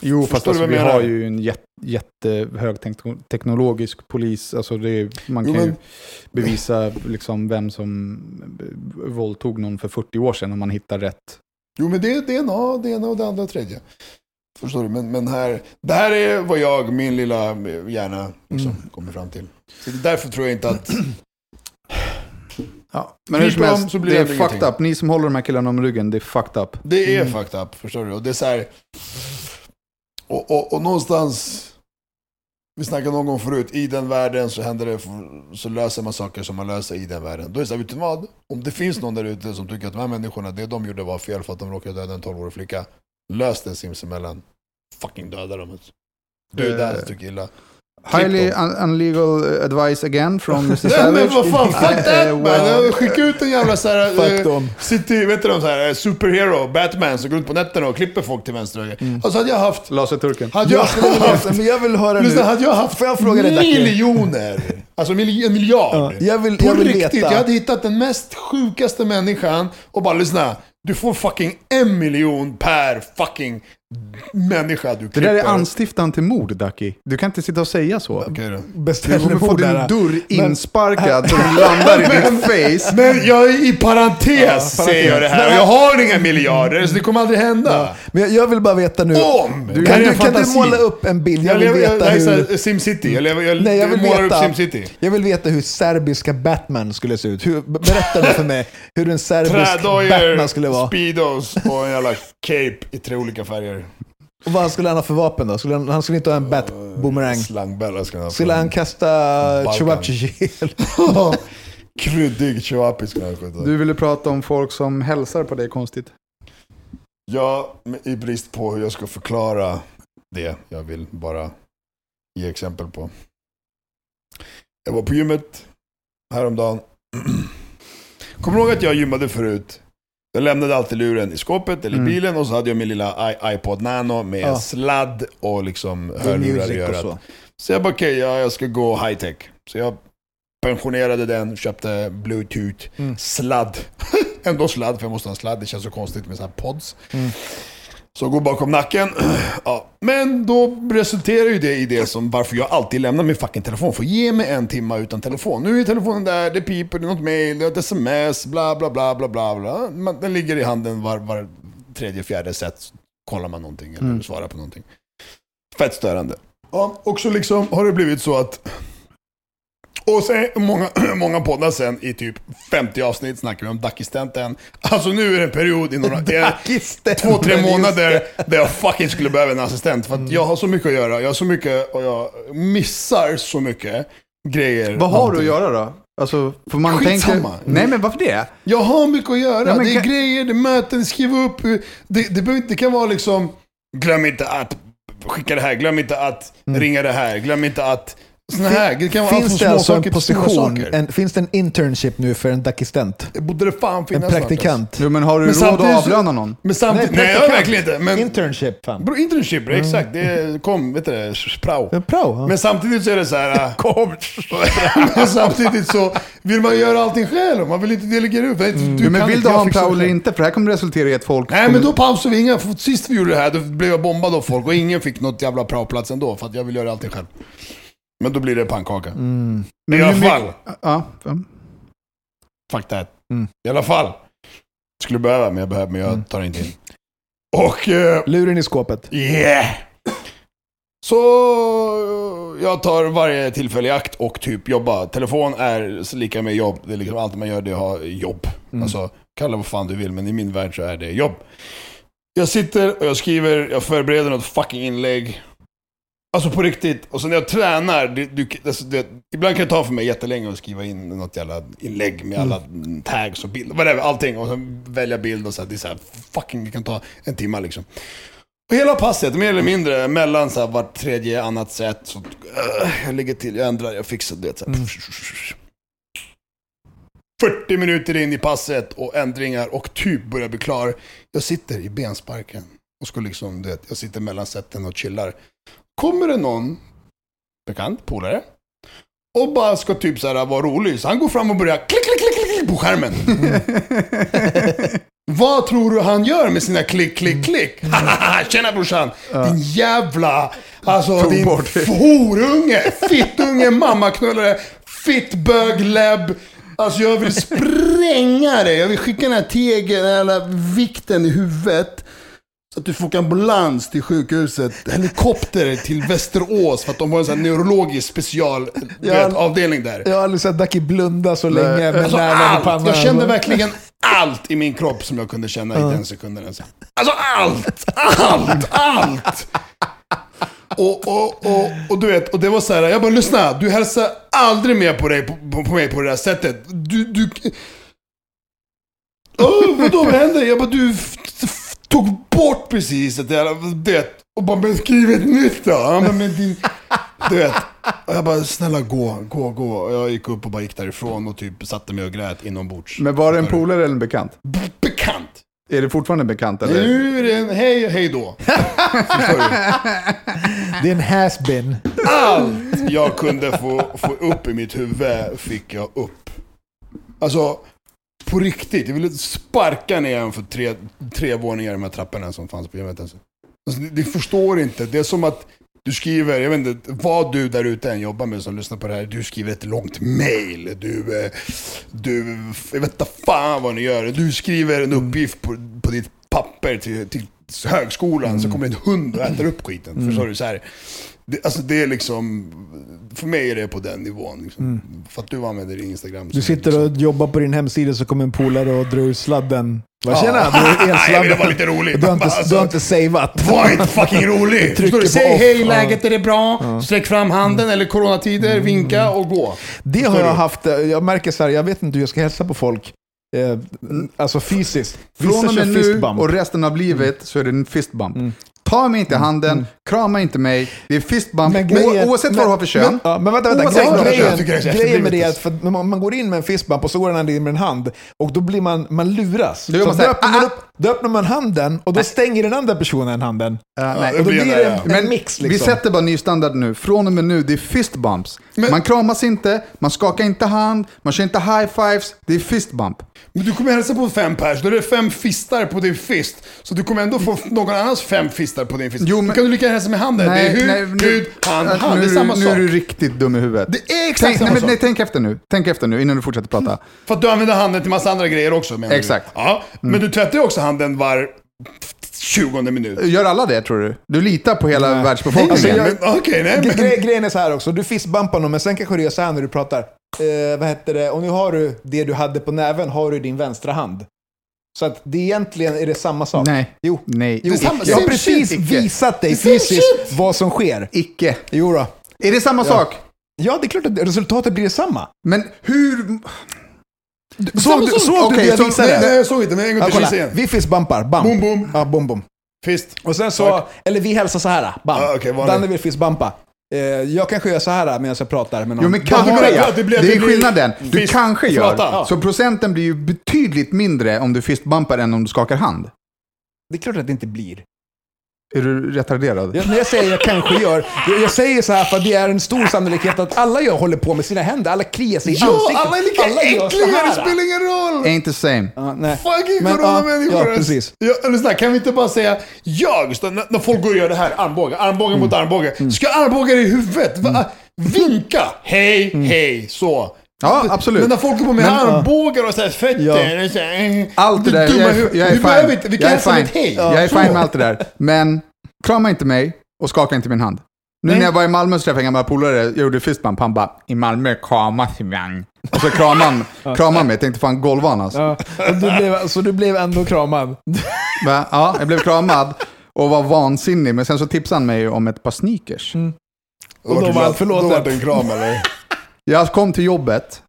Jo, fast Förstår alltså, vi har ju en jätte, jättehög tekno- teknologisk polis. Alltså det, man Jo, kan ju bevisa liksom vem som våldtog någon för 40 år sedan om man hittar rätt. Jo men det är det ena, det ena och det andra och tredje. Förstår du? Men, men här, det här är vad jag, min lilla hjärna, liksom, Mm. kommer fram till. Så därför tror jag inte att... Ja, men hur som helst, det är fucked ingenting. up. Ni som håller de här killarna om ryggen, det är fucked up. Det är Mm. fucked up, förstår du? Och det är så här... Och, och, och någonstans... Vi snackade någon gång förut, i den världen så händer det, så löser man saker som man löser i den världen. Då är det så här, vet du vad? Om det finns någon där ute som tycker att de här människorna, det de gjorde var fel för att de råkade döda en 12-årig flicka. Lös det sinsemellan. Fucking döda dem. Du är där tycker illa. Highly dem. un unlegal advice again from Mr. Nej Savage. men vad fan, fuck Eh, that eh, man! Skicka ut en jävla såhär... Fuck dem. City, vet du de såhär, superhero, Batman som går ut på nätterna och klipper folk till vänster och höger. Mm. Alltså hade jag haft... Laserturken. Hade jag Jag haft... men jag vill höra nu. Lyssna, hade jag haft Får jag fråga dig, miljoner, alltså mil, en miljard. Ja, jag vill- på jag vill riktigt, veta. jag hade hittat den mest sjukaste människan och bara lyssna. Du får fucking en miljon per fucking människa du Det klipper. där är anstiftan till mord, Ducky. Du kan inte sitta och säga så. Okej då. Du Beställer kommer få din där. dörr insparkad som landar i ditt face. Men jag är i parentes, parentes. säger jag det här. Och jag har inga miljarder, så det kommer aldrig hända. Men jag, jag vill bara veta nu. Om! Du, Det kan du, kan du måla upp en bild? Jag vill jag, det veta hur... SimCity. Jag, jag, Nej, jag vill målar veta, upp SimCity. Jag vill veta hur serbiska Batman skulle se ut. Hur, berätta nu för mig hur en serbisk Batman skulle vara. speedos och en jävla cape i tre olika färger. Och vad skulle han ha för vapen då? Skulle han, han skulle inte ha en bat-boomerang. Slangbella ska han ha. Skulle han kasta. Chewabchichi? Kryddig chihuahua skulle han skjuta. Du ville prata om folk som hälsar på dig konstigt. Ja, i brist på hur jag ska förklara det. Jag vill bara ge exempel på. Jag var på gymmet häromdagen. Kommer du ihåg att jag gymmade förut? Jag lämnade alltid luren i skåpet eller i Mm. bilen och så hade jag min lilla i- iPod Nano med Ja. sladd och liksom hörlurar i örat. så. Så jag bara okej, ja, jag ska gå high tech. Så jag pensionerade den, köpte bluetooth, Mm. sladd. Ändå sladd, för jag måste ha en sladd. Det känns så konstigt med så här pods. Mm. Så går bakom nacken. Ja. Men då resulterar ju det i det som varför jag alltid lämnar min fucking telefon. För ge mig en timme utan telefon. Nu är telefonen där, det piper, det är något mail, det är ett sms, bla bla bla bla bla. bla. Man- Den ligger i handen var, var tredje, fjärde set. kollar man någonting eller svarar på någonting. Fett störande. Ja, och så liksom har det blivit så att och sen många, många poddar sen i typ 50 avsnitt snackar vi om Dackistenten. Alltså nu är det en period i några, två, tre månader där jag fucking skulle behöva en assistent. För att jag har så mycket att göra, jag har så mycket och jag missar så mycket grejer. Vad har du att göra då? Alltså, för man Skitsamma. tänker... Nej, men varför det? Jag har mycket att göra. Ja, det är kan- grejer, det är möten, skriva upp. Det, det, det kan vara liksom, glöm inte att skicka det här, glöm inte att ringa det här, glöm inte att... Såna här, det kan vara allt Finns från det alltså en position, en, finns det en internship nu för en dackistent? Det borde det fan En finnas snart, praktikant? Jo, men har du Men råd samtidigt att avlöna någon? Men samtidigt, nej, jag praktikant. verkligen inte. Men, Internship, fan. bro, internship, exakt. Det kom, vet du det, prao. En prao. ja. Men samtidigt så är det så här... äh, Kom! men samtidigt så vill man göra allting själv. Man vill inte delegera ut. Du Jo, men vill du jag ha en prao eller inte? För det här kommer resultera i att folk... Nej men då pausade vi inga. För Sist vi gjorde det här då blev jag bombad av folk och ingen fick något jävla praoplats ändå. För att jag vill göra allting själv. Men då blir det pannkaka. Mm. Men I alla mycket- fall. Ja. Fuck that. Mm. I alla fall. Skulle behöva, men jag behöver, men jag tar inte in. Och... Eh, Luren i skåpet. yeah! Så jag tar varje tillfälle i akt och typ jobba. Telefon är lika med jobb. Det är liksom allt man gör, det har jobb. Mm. Alltså, kalla vad fan du vill, men i min värld så är det jobb. Jag sitter och jag skriver, jag förbereder något fucking inlägg. Alltså på riktigt. Och så när jag tränar, det, du, alltså det, ibland kan det ta för mig jättelänge att skriva in något jävla inlägg med alla tags och bilder, whatever, allting. Och sen välja bild och så här, det är så här, fucking, det kan ta en timme liksom. Och hela passet, mer eller mindre, mellan så här, vart tredje annat sätt. Så, äh, jag lägger till, jag ändrar, jag fixar det. Så här. 40 minuter in i passet och ändringar och typ börjar bli klar. Jag sitter i bensparken och ska liksom, du vet, jag sitter mellan sätten och chillar. Kommer det någon bekant, polare, och bara ska typ så här vara rolig. Så han går fram och börjar klick, klick, klick, klick, på skärmen. Vad tror du han gör med sina klick, klick, klick? Tjena brorsan! Din jävla... Alltså din horunge, fittunge, mammaknullare, fittbög, läbb. Alltså jag vill spränga dig. Jag vill skicka den här tegeln, den här vikten i huvudet. Så att du får åka ambulans till sjukhuset, helikopter till Västerås för att de har en sån här neurologisk special du Ja. vet, avdelning där. Jag har aldrig sett Ducky blunda så länge med Alltså näven i pannan. Jag kände verkligen allt i min kropp som jag kunde känna i den sekunden. Alltså Alltså allt! Allt! Allt! Och, och, och, och du vet, och det var så här, jag bara lyssna, du hälsar aldrig mer på, dig, på, på, mig på det här sättet. Du, du... Oh, vadå, vad hände? Jag bara, du tog bort precis ett jävla, det, och bara, men skriv ett nytt då. Ja, men, men din, du vet. Och jag bara, snälla gå, gå, gå. Och jag gick upp och bara gick därifrån och typ satte mig och grät inombords. Men var det en polare eller en bekant? Bekant! Är det fortfarande en bekant eller? Nu är det en hej, hej då. Du? Det är en has-been. Allt jag kunde få, få upp i mitt huvud fick jag upp. Alltså, på riktigt. Jag ville sparka ner en för tre, tre våningar i de här trapporna som fanns på inte. ens. Alltså, ni förstår inte. Det är som att du skriver, jag vet inte vad du där ute än jobbar med som lyssnar på det här. Du skriver ett långt mail. Du, eh, du jag vet inte fan vad ni gör. Du skriver en uppgift på, på ditt papper till, till högskolan. Så kommer en hund och äter upp skiten. Förstår du? Så här. Det, alltså det är liksom, för mig är det på den nivån. Liksom. För att du använder Instagram. Du sitter liksom, och jobbar på din hemsida så kommer en polare och drar ur sladden. Vad Ja. tjena, du är Nej, jag ville vara elsladden. lite rolig. Du har inte, Alltså, du har inte savat. Var inte fucking rolig! Du? Säg hej, Ja. läget är det bra? Sträck fram handen eller coronatider, vinka och gå. Det har jag du? haft, eh, jag märker så här, jag vet inte hur jag ska hälsa på folk. Eh, alltså fysiskt. Från och med nu och resten av livet så är det en fistbump. Ta mig inte i handen, krama inte mig. Det är fistbump Men grejen- o- oavsett men- vad du har för kön. Men, ja, men vänta, vänta. Grejen, du grejen, med det är att för man, man går in med en fistbump och så går den andra in med en hand. Och då blir man, man luras. Då gör Så man så då, öppnar man "Ah, upp, då öppnar man handen och då stänger den andra personen handen. Ja, nej. och då blir det, en, en mix liksom. Vi sätter bara ny standard nu. Från och med nu, det är fistbumps. Men- Man kramas inte, man skakar inte hand, man kör inte high-fives. Det är fistbump. Men du kommer hälsa på fem pers, då är det fem fistar på din fist. Så du kommer ändå få någon annans fem fistar på din fist. Jo, Då men- kan du lika gärna med handen. det är hud, nu- hud, hand, äh, hand. nu, Det är samma nu sak. är du riktigt dum i huvudet. Det är exakt tänk, samma nej, sak. nej, tänk efter nu. Tänk efter nu innan du fortsätter prata. För att du använder handen till massa andra grejer också menar Exakt. Du. Ja, men du tvättar ju också handen var 20 minut. Gör alla det tror du? Du litar på hela Nej. världsbefolkningen? Alltså, jag- Okej, nej men... Gre grejen är så här också, du fistbumpar någon men sen kanske du gör så här när du pratar. Eh, vad heter det? Och nu har du det du hade på näven, har du i din vänstra hand. Så att det egentligen är det samma sak. Nej. Jo. Nej. Jo, Icke. jag har precis Icke. visat dig fysiskt vad som sker. Icke. Jo då. Är det samma sak? Ja, det är klart att resultatet blir detsamma. Men hur... Såg du, såg du Okej, det jag så- visade? Nej, nej, jag såg inte, men en gång Ja, till kolla. igen. Vi fistbumpar, bam. Boom, boom. Ja, bom, bom. Fist. Och sen så, eller vi hälsar så här, bam. Ja, okej, vanligt. Danne vill. Eh, jag kanske gör så här medan jag pratar med någon. Jo men Ja, det kanske ja. det blir- Det är skillnaden. Du fist- kanske gör. flata. Så procenten blir ju betydligt mindre om du fistbumpar än om du skakar hand. Det är klart att det inte blir. Är du retarderad? Jag, när jag säger jag kanske gör, jag, jag säger så här för att det är en stor sannolikhet att alla gör håller på med sina händer, alla kliar sig i Ja, ansiktet. alla är lika äckliga, det spelar ingen roll! Ain't the same. Ja, nej. Fucking Men, coronamänniskor! Ja, precis. Ja, lyssna, kan vi inte bara säga jag, så när, när folk går och gör det här, armbåge, armbåge Mm. mot armbåge. Ska jag armbåga dig i huvudet? Va? Vinka! Hej, Mm. hej, så. Ja, absolut. Men när folk går på med armbågar och så här fötter, Ja. och så här, Allt det där, dumma jag är, jag är vi fine. inte, vi kan jag är fine. Jag är fine med allt det där. Men krama inte mig och skaka inte min hand. Nu Nej. när jag var i Malmö så träffade jag en gammal polare, jag gjorde fistbump, han bara i Malmö kramas ibland. Och så kramade han, kramade han mig, jag tänkte fan golva han alltså. Ja, och du blev, så du blev ändå kramad? Va? Ja, jag blev kramad och var vansinnig, men sen så tipsade han mig om ett par sneakers. Då Och då det var allt förlåtet. Då var det en kram eller? Jag kom till jobbet,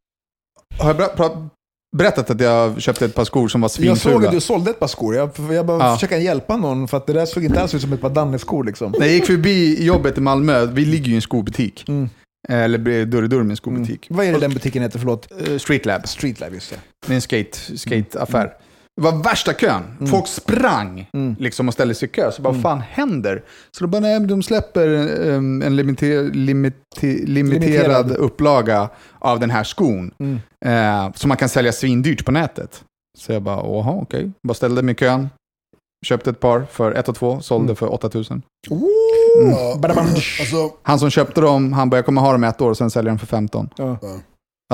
har jag ber- berättat att jag köpte ett par skor som var Jag svinfula? såg att du sålde ett par skor. Jag, jag bara Ja. försöka hjälpa någon för att det där såg inte alls ut som ett par Danne-skor liksom. När jag gick förbi jobbet i Malmö, vi ligger ju i en skobutik. Mm. Eller dörr i dörr med en skobutik. Vad är det den butiken heter? Förlåt? Eh, Streetlab. Streetlab, just det. med en skate, skateaffär. Det var värsta kön. Folk sprang liksom och ställde sig i kö. Så bara, vad fan händer? Så då bara, nej, de släpper um, en limiter, limite, limiterad Limiterad. upplaga av den här skon. Mm. Eh, som man kan sälja svindyrt på nätet. Så jag bara, åha, okej. Bara ställde mig i kön. Köpte ett par för ett och två, sålde för 8000. Ja, Badabam. alltså, Han som köpte dem, han bara, jag kommer ha dem ett år och sen säljer dem för 15. Ja.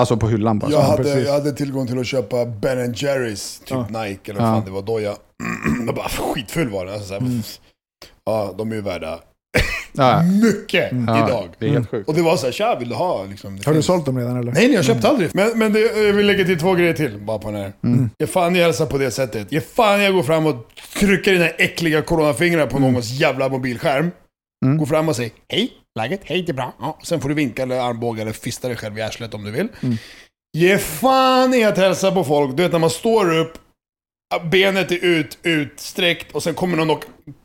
Alltså på hyllan bara. jag, Så, hade, jag hade tillgång till att köpa Ben Jerrys, typ Ja. Nike eller vad Ja. fan det var, doja. Jag bara, skitfull var den. Alltså, så här, Ja, de är ju värda ja, mycket ja, idag. Det är helt sjukt. Och det var så här, tja vill du ha? Liksom, Har du sålt dem redan eller? Nej, nej, jag köpte aldrig. Men, men det, jag vill lägga till två grejer till bara på den här. Mm. Ge fan jag hälsar på det sättet. Ge fan jag går fram och trycker dina äckliga coronafingrar på någons jävla mobilskärm. Mm. Går fram och säger hej, läget, hej det är bra. Ja, sen får du vinka eller armbåga eller fista dig själv i arslet om du vill. Mm. Ge fan i att hälsa på folk. Du vet när man står upp, benet är ut, utsträckt och sen kommer någon och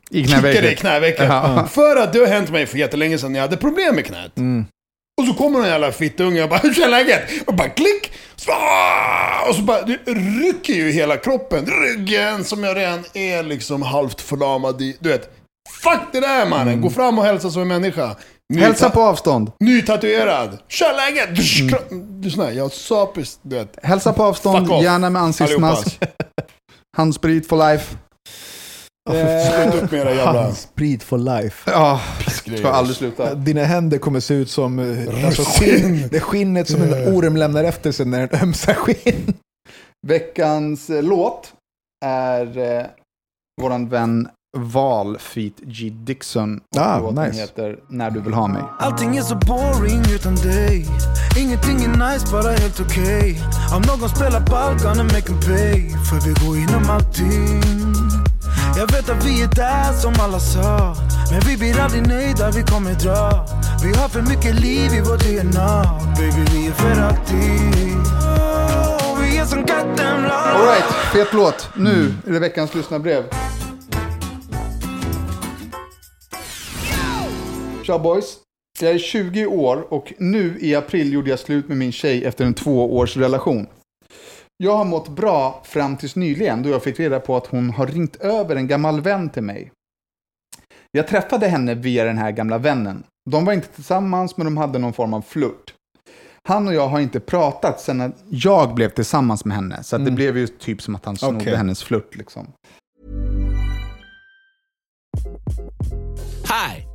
I kickar dig i knävecket. Ja. För att det har hänt mig för jättelänge sedan när jag hade problem med knät. Och så kommer någon jävla fittunge och bara hur är läget? Och bara klick! Så, och så bara, det rycker ju hela kroppen. Ryggen som jag redan är liksom halvt förlamad i. Du vet. Fuck det där mannen! Gå fram och hälsa som en människa. Ny- Hälsa på avstånd. Nytatuerad. Tja läget! Du sån här, jag sapis, du vet. Hälsa på avstånd, Fuck off, gärna med ansiktsmask. Handsprit for life. Sluta upp med era jävla Sprit for life. Ja, pissgrejer. ska aldrig sluta. Dina händer kommer se ut som eh, alltså, skinn, det skinnet som en orm lämnar efter sig när den ömsar skinn. Veckans eh, låt är eh, våran vän Val feat G. Dixon. Och Ah, låten nice. heter När du vill ha mig. Allting är så boring utan dig Ingenting är nice, bara helt okej Om någon spelar ball, gonna make em pay För vi går igenom allting Jag vet att vi är där som alla sa Men vi blir aldrig nöjda, vi kommer dra Vi har för mycket liv i vårt DNA Baby, vi är för alltid oh, Vi är som katten love Alright, fet låt. Nu är det veckans lyssnarbrev. Tja boys. Jag är 20 år och nu i april gjorde jag slut med min tjej efter en tvåårs relation. Jag har mått bra fram tills nyligen då jag fick reda på att hon har ringt över en gammal vän till mig. Jag träffade henne via den här gamla vännen. De var inte tillsammans men de hade någon form av flört. Han och jag har inte pratat sedan jag blev tillsammans med henne. Så att det blev ju typ som att han snodde Okej. hennes flört liksom. Hi,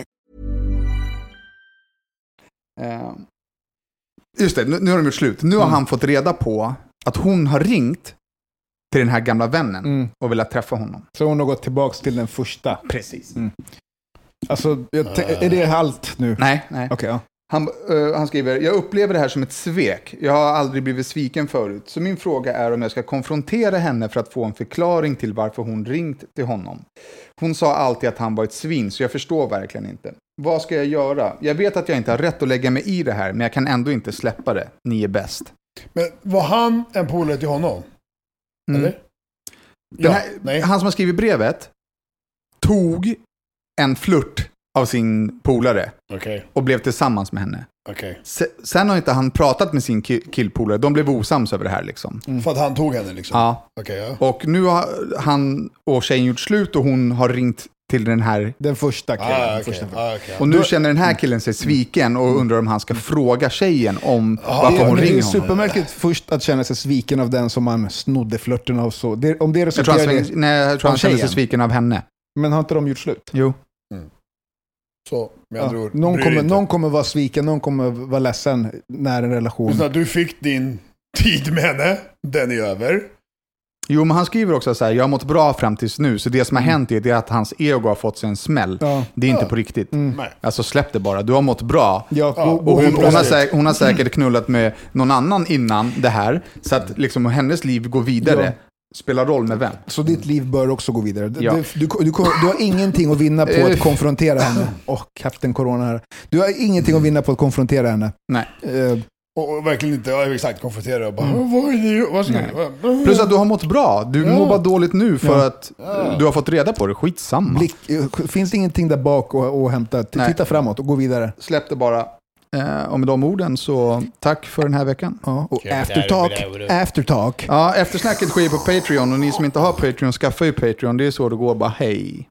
Eh, just det, nu, nu har de gjort slut. Nu har Mm. han fått reda på att hon har ringt till den här gamla vännen Mm. och velat träffa honom. Så hon har gått tillbaka till den första. Precis. Alltså, jag t- är det allt nu? Nej, nej. Okej, ja. Han, eh, han skriver, jag upplever det här som ett svek. Jag har aldrig blivit sviken förut. Så min fråga är om jag ska konfrontera henne för att få en förklaring till varför hon ringt till honom. Hon sa alltid att han var ett svin, så jag förstår verkligen inte. Vad ska jag göra? Jag vet att jag inte har rätt att lägga mig i det här, men jag kan ändå inte släppa det. Ni är bäst. Men var han en polare till honom? Mm. Eller? Den Ja, här, nej. Han som har skrivit brevet tog en flört av sin polare Okej, och blev tillsammans med henne. Se- Sen har inte han pratat med sin ki- killpolare, de blev osams över det här liksom. För att han tog henne liksom? Ja, Okej, ja. och nu har han och tjejen gjort slut och hon har ringt till den här. Den första killen. Ah, okej. första. Ah, okej. Och nu känner den här killen sig sviken och undrar om han ska fråga tjejen om varför det, hon men det är ringer honom. supermärkligt först att känna sig sviken av den som man snodde flörten av. Så. Det, om det Jag tror han, resulterar nej, jag tror Av han känner sig sviken av henne. Men har inte de gjort slut? Jo. Så, med Ja. andra ord. Någon, kommer, någon kommer vara sviken, någon kommer vara ledsen när en relation... Lyssna, Du fick din tid med henne, den är över. Jo, men han skriver också så här, jag har mått bra fram tills nu, så det som har hänt är att hans ego har fått sig en smäll. Ja. Det är inte på riktigt. Nej. Alltså släpp det bara, du har mått bra. Ja, Ja, och, hon, hon, har säkert, hon har säkert knullat med någon annan innan det här, så att liksom hennes liv går vidare. Ja. Spelar roll med vem. så ditt liv bör också gå vidare. Du, Ja. du, du, du, du har ingenting att vinna på Eh. att konfrontera henne. Åh, kapten Corona här. Du har ingenting att vinna på att konfrontera henne. Nej. Eh, Och, och verkligen inte, ja, exakt, konfrontera och bara, vad är det? Vad ska jag Plus att du har mått bra. Du Ja. mår bara dåligt nu för Ja. att du har fått reda på det. Skitsamma. blick, eh, finns det ingenting där bak att att hämta? Nej. Titta framåt och gå vidare. Släpp det bara. Eh, och med de orden så tack för den här veckan. Ja, och aftertalk, aftertalk. Ja, eftersnacket sker på Patreon och ni som inte har Patreon, skaffa ju Patreon. Det är så det går, bara hej.